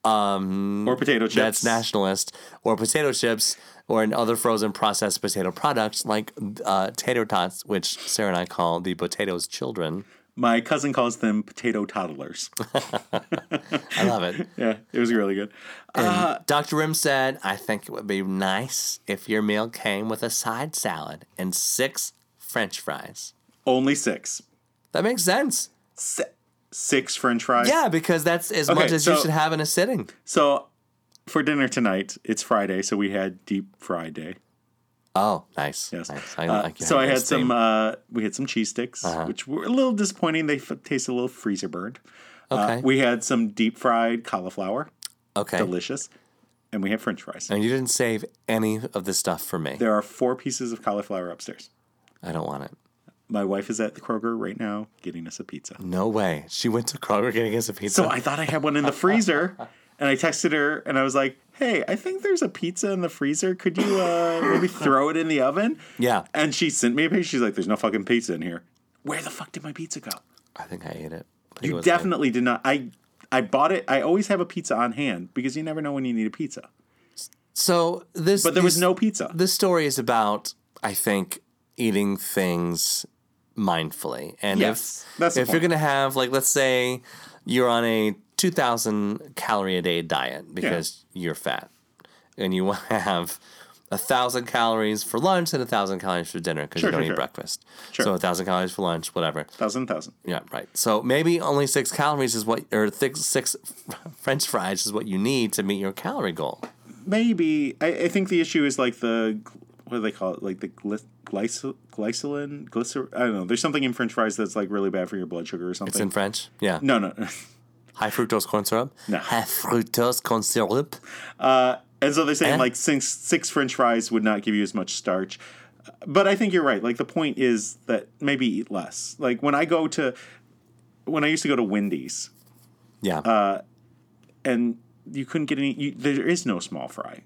or potato chips. That's nationalist. Or potato chips, or in other frozen processed potato products like uh, tater tots, which Sarah and I call the potatoes children. My cousin calls them potato toddlers. <laughs> I love it. yeah, it was really good. Uh, Dr. Rimm said, I think it would be nice if your meal came with a side salad and six French fries. only six. That makes sense. Si- six French fries. Yeah, because that's as Okay, much as you should have in a sitting. So for dinner tonight, it's Friday, so we had deep fried day. Oh, nice. Yes. Nice. I, Uh, like so I had some. Uh, we had some cheese sticks, which were a little disappointing. They f- tasted a little freezer burned. okay. Uh, we had some deep fried cauliflower, okay. delicious, and we had French fries. And you didn't save any of the stuff for me. There are four pieces of cauliflower upstairs. I don't want it. My wife is at the Kroger right now getting us a pizza. No way. She went to Kroger getting us a pizza. So I thought I had one in the freezer, <laughs> and I texted her and I was like, "Hey, I think there's a pizza in the freezer. Could you uh, maybe <laughs> throw it in the oven?" Yeah. And she sent me a picture. She's like, "There's no fucking pizza in here. Where the fuck did my pizza go?" I think I ate it. I think it You good. definitely did not. I I bought it. I always have a pizza on hand because you never know when you need a pizza. So this, But there was no pizza. This story is about, I think, eating things mindfully. And Yes, if if you're gonna have like, let's say, you're on a two thousand calorie a day diet because you're fat, and you want to have a thousand calories for lunch and a thousand calories for dinner because Sure, you don't sure, eat sure. breakfast. Sure. So a thousand calories for lunch, whatever. thousand thousand. Yeah, right. So maybe only six calories is what, or six, six <laughs> French fries is what you need to meet your calorie goal. Maybe I, I think the issue is like the what do they call it? Like the gly- glycol glycerin glycer. I don't know. There's something in French fries that's like really bad for your blood sugar or something. It's in French. Yeah. no, no. <laughs> High fructose corn syrup. No. High fructose corn syrup. And so they're saying Eh? like six six French fries would not give you as much starch. But I think you're right. Like the point is that maybe eat less. Like when I go to when I used to go to Wendy's Yeah. Uh, and you couldn't get any you, there is no small fry.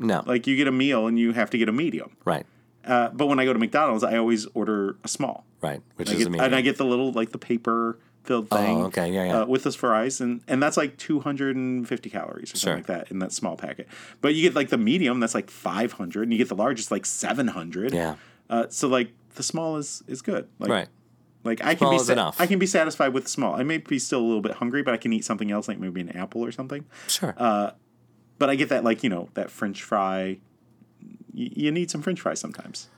No. Like you get a meal and you have to get a medium. right. Uh, but when I go to McDonald's, I always order a small. Right. Which I is get, amazing. and I get the little like the paper filled thing. Oh, okay. Yeah, yeah. Uh, with those fries, and and that's like 250 calories or Sure. something like that in that small packet. But you get like the medium, that's like 500, and you get the large, it's like 700. yeah. Uh, so like the small is is good. Like, Right. Like I can be sa- enough. I can be satisfied with the small. I may be still a little bit hungry, but I can eat something else, like maybe an apple or something. Sure. Uh, But I get that like you know that French fry. Y- you need some French fries sometimes.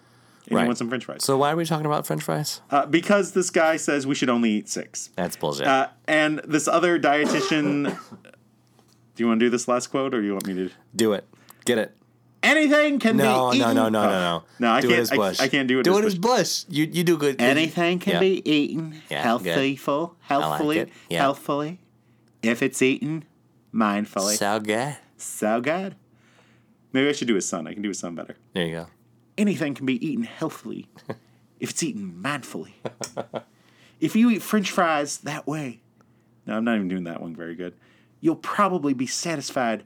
And Right. You want some French fries. so why are we talking about French fries? Uh, because this guy says we should only eat six. That's bullshit. Uh, and this other dietitian. <laughs> do you want to do this last quote, or you want me to? do it. Get it. Anything can No, be no, eaten. no, no, no, Oh, no. No, I do can't. It as I, Bush. I can't do it. Do as it as Bush. Bush. You you do good. Anything can Yeah. be eaten Yeah, healthfully, full, healthfully, it. Yeah. healthfully. If it's eaten mindfully, so, So good. Maybe I should do his son. I can do his son better. There you go. Anything can be eaten healthfully <laughs> if it's eaten mindfully. <laughs> if you eat French fries that way, no, I'm not even doing that one very good. You'll probably be satisfied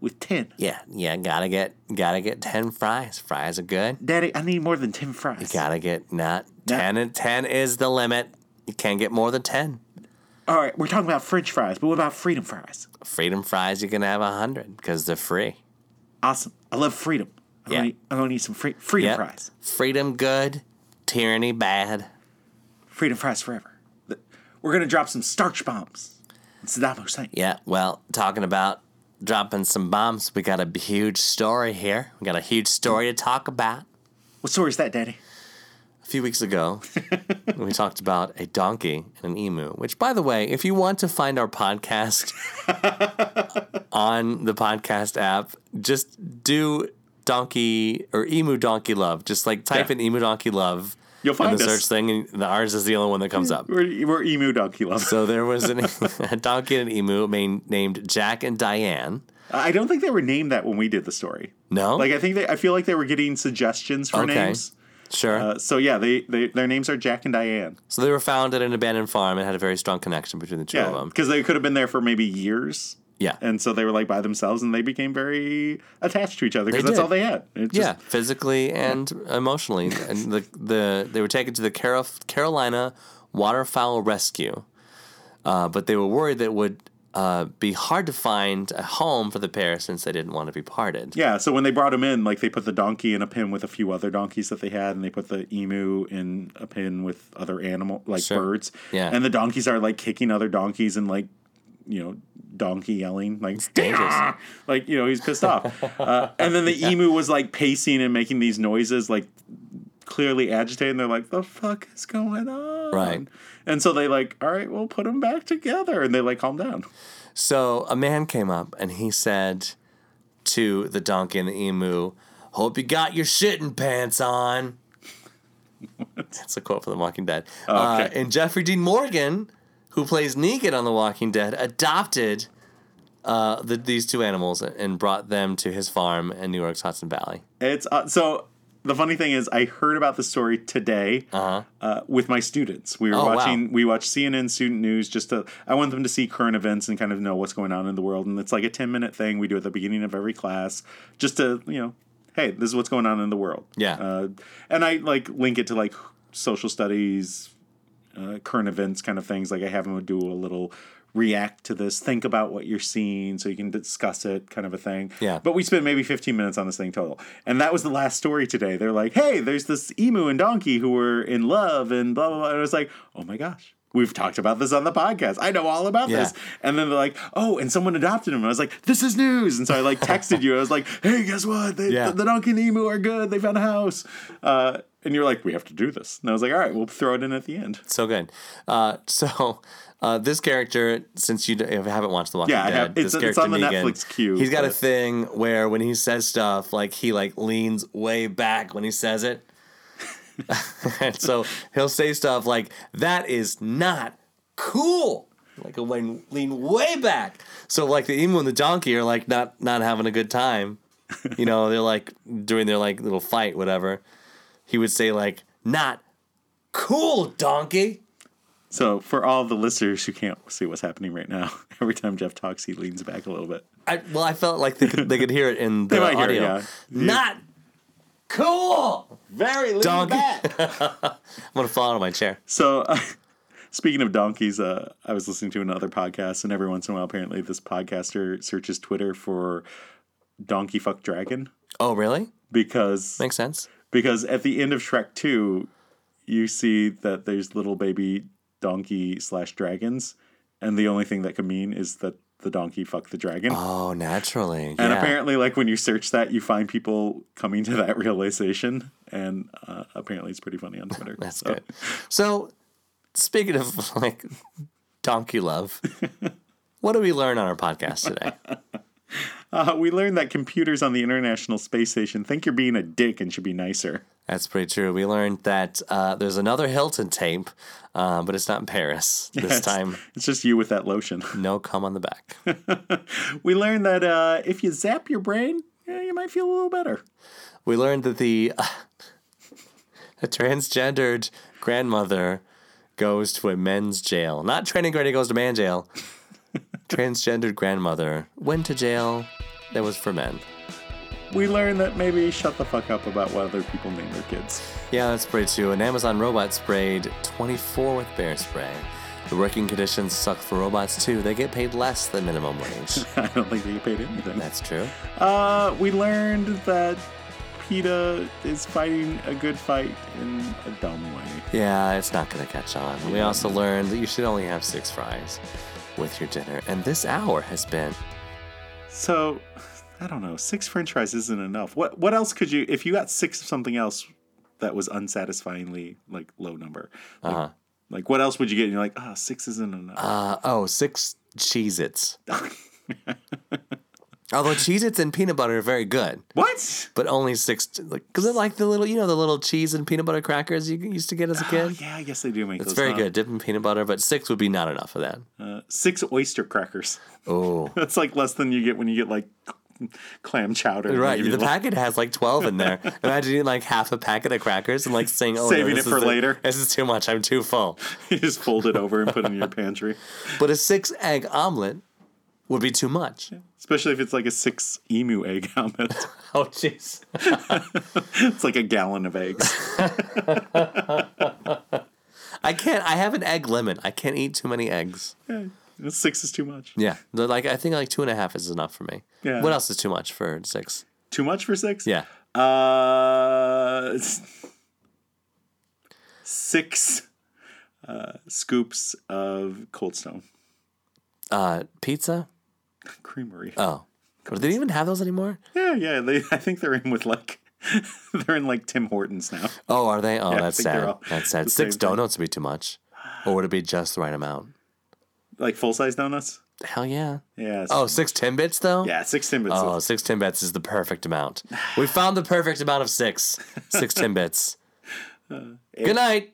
with ten. Yeah, yeah. Gotta get gotta get ten fries. Fries are good. Daddy, I need more than ten fries. You gotta get not Yeah. ten and ten is the limit. You can't get more than ten. All right, we're talking about French fries, but what about freedom fries? Freedom fries, you can have a hundred because they're free. Awesome. I love freedom. I'm, Yeah. gonna, I'm gonna eat some free, freedom Yep. fries. Freedom good, tyranny bad. Freedom fries forever. We're gonna drop some starch bombs. Saddam Hussein. Yeah, well, talking about dropping some bombs, we got a huge story here. We got a huge story to talk about. What story is that, Daddy? A few weeks ago, <laughs> we talked about a donkey and an emu, which, by the way, if you want to find our podcast <laughs> on the podcast app, just do donkey or emu donkey love. Just like type Yeah. in emu donkey love You'll find the us. search thing, and the ours is the only one that comes up. We're, we're emu donkey love. So there was an, <laughs> a donkey and an emu main, named Jack and Diane. I don't think they were named that when we did the story. No, Like I think they, I feel like they were getting suggestions for Okay. names. Sure. Uh, so yeah, they, they their names are Jack and Diane. so they were found at an abandoned farm and had a very strong connection between the two of them. because they could have been there for maybe years. Yeah. And so they were like by themselves, and they became very attached to each other because that's did. all they had. Just- yeah, physically and emotionally. <laughs> And the the they were taken to the Carol, Carolina Waterfowl Rescue, uh, but they were worried that it would uh, be hard to find a home for the pair since they didn't want to be parted. Yeah, so when they brought him in, like they put the donkey in a pen with a few other donkeys that they had, and they put the emu in a pen with other animal like Sure. birds. Yeah. and the donkeys are like kicking other donkeys and like, you know, donkey yelling like dangerous. Like you know he's pissed off. <laughs> Uh, and then the <laughs> emu was like pacing and making these noises like clearly agitated. And they're like, "The fuck is going on?" Right. And so they like, "All right, we'll put them back together," and they like calm down. So a man came up and he said to the donkey and the emu, "Hope you got your shitting pants on." That's a quote from The Walking Dead. Uh, Okay. and Jeffrey Dean Morgan, who plays Negan on The Walking Dead, adopted uh, the, these two animals and brought them to his farm in New York's Hudson Valley. It's uh, so the funny thing is, I heard about the story today uh with my students. We were Uh-huh. Oh, wow. watching. We watched CNN Student News just to. I want them to see current events and kind of know what's going on in the world. And it's like a ten minute thing we do at the beginning of every class, just to you know, hey, this is what's going on in the world. Yeah. Uh, and I like link it to like social studies, uh, current events kind of things. Like I have them do a little react to this, think about what you're seeing so you can discuss it, kind of a thing. Yeah. But we spent maybe 15 minutes on this thing total. And that was the last story today. They're like, hey, there's this emu and donkey who were in love and blah, blah, blah. And I was like, oh my gosh. We've talked about this on the podcast. I know all about Yeah. this. And then they're like, oh, and someone adopted him. And I was like, this is news. And so I like texted you. I was like, hey, guess what? They, Yeah. the, the donkey and emu are good. They found a house. Uh, and you're like, we have to do this. And I was like, all right, we'll throw it in at the end. So good. Uh, <laughs> so uh, this character, since you you haven't watched The Walking Yeah, I Dead, have- it's- this it's character on the Negan, Netflix queue, He's got a thing where when he says stuff, like he like leans way back when he says it, <laughs> and so he'll say stuff like that is not cool. Like he'll lean, lean way back. So like the emu and the donkey are like not not having a good time. You know, they're like doing their like little fight, whatever. He would say like not cool, donkey. So for all the listeners who can't see what's happening right now, <laughs> every time Jeff talks, he leans back a little bit. I, well, I felt like they could, they could hear it in <laughs> the might hear it, audio. yeah. Not cool. Very lean Donkey. back. <laughs> I'm gonna fall out of my chair. So, uh, speaking of donkeys, uh, I was listening to another podcast, and every once in a while, apparently, this podcaster searches Twitter for "donkey fuck dragon" Oh, really? because Makes sense. because at the end of Shrek Two, you see that there's little baby donkey slash dragons, and the only thing that can mean is that the donkey fucked the dragon. Oh, naturally. And yeah. apparently, like when you search that, you find people coming to that <laughs> realization, and uh, apparently, it's pretty funny on Twitter. <laughs> That's So- good. So, speaking of like donkey love, <laughs> what do we learn on our podcast today? Uh, we learned that computers on the International Space Station think you're being a dick and should be nicer. That's pretty true. We learned that uh, there's another Hilton tape, uh, but it's not in Paris <laughs> this It's- time. it's just you with that lotion. <laughs> No cum on the back. <laughs> we learned that uh, if you zap your brain, yeah, you might feel a little better. we learned that the, uh, the transgendered grandmother goes to a men's jail. Not training granny goes to man jail. transgendered grandmother went to jail that was for men. We learned that maybe shut the fuck up about what other people name their kids. Yeah, that's pretty true. An Amazon robot sprayed 24 with bear spray. The working conditions suck for robots too. They get paid less than minimum wage. <laughs> I don't think they get paid anything. That's true. Uh, we learned that PETA is fighting a good fight in a dumb way. Yeah, it's not going to catch on. We also learned that you should only have six fries with your dinner. And this hour has been So, I don't know. Six French fries isn't enough. What what else could you? If you got six of something else that was unsatisfyingly like low number, like, Uh-huh. like what else would you get? And you're like, ah, six isn't enough. uh oh, six Cheez Its. <laughs> Although Cheez Its and peanut butter are very good, what? but only six. Like, because they're like the little, you know, the little cheese and peanut butter crackers you used to get as a Oh, kid. yeah, I guess they do make It's very huh? good. Dip in peanut butter, but six would be not enough for that. Uh, six oyster crackers. Oh. <laughs> That's like less than you get when you get like clam chowder. Right, the like- packet has like twelve in there. <laughs> Imagine eating like half a packet of crackers and like saying, "Oh, no, Saving this it for later. This is too much. I'm too full." <laughs> you just fold it over and put it in your pantry. But a six egg omelet would be too much. Especially if it's like a six emu egg omelet. <laughs> Oh, jeez. <laughs> it's like a gallon of eggs. <laughs> I can't. I have an egg limit. I can't eat too many eggs. Yeah, six is too much. Yeah, like I think like two and a half is enough for me. Yeah. What else is too much for six? Too much for six? Yeah. Uh, six uh, scoops of Cold Stone Uh, pizza. <laughs> Creamery. Oh, do they even have those anymore? yeah, yeah. They, I think they're in with like, <laughs> they're in like Tim Hortons now. Oh, are they? Oh, Yeah, that's sad. That's sad. Six same thing. donuts would be too much, or would it be just the right amount? Like full size donuts. Hell yeah. Yeah. Oh, six Timbits though. yeah. Six Timbits. Oh, six Timbits is the perfect amount. We found the perfect amount of six. Six Timbits. <laughs> Uh, Good eh. night.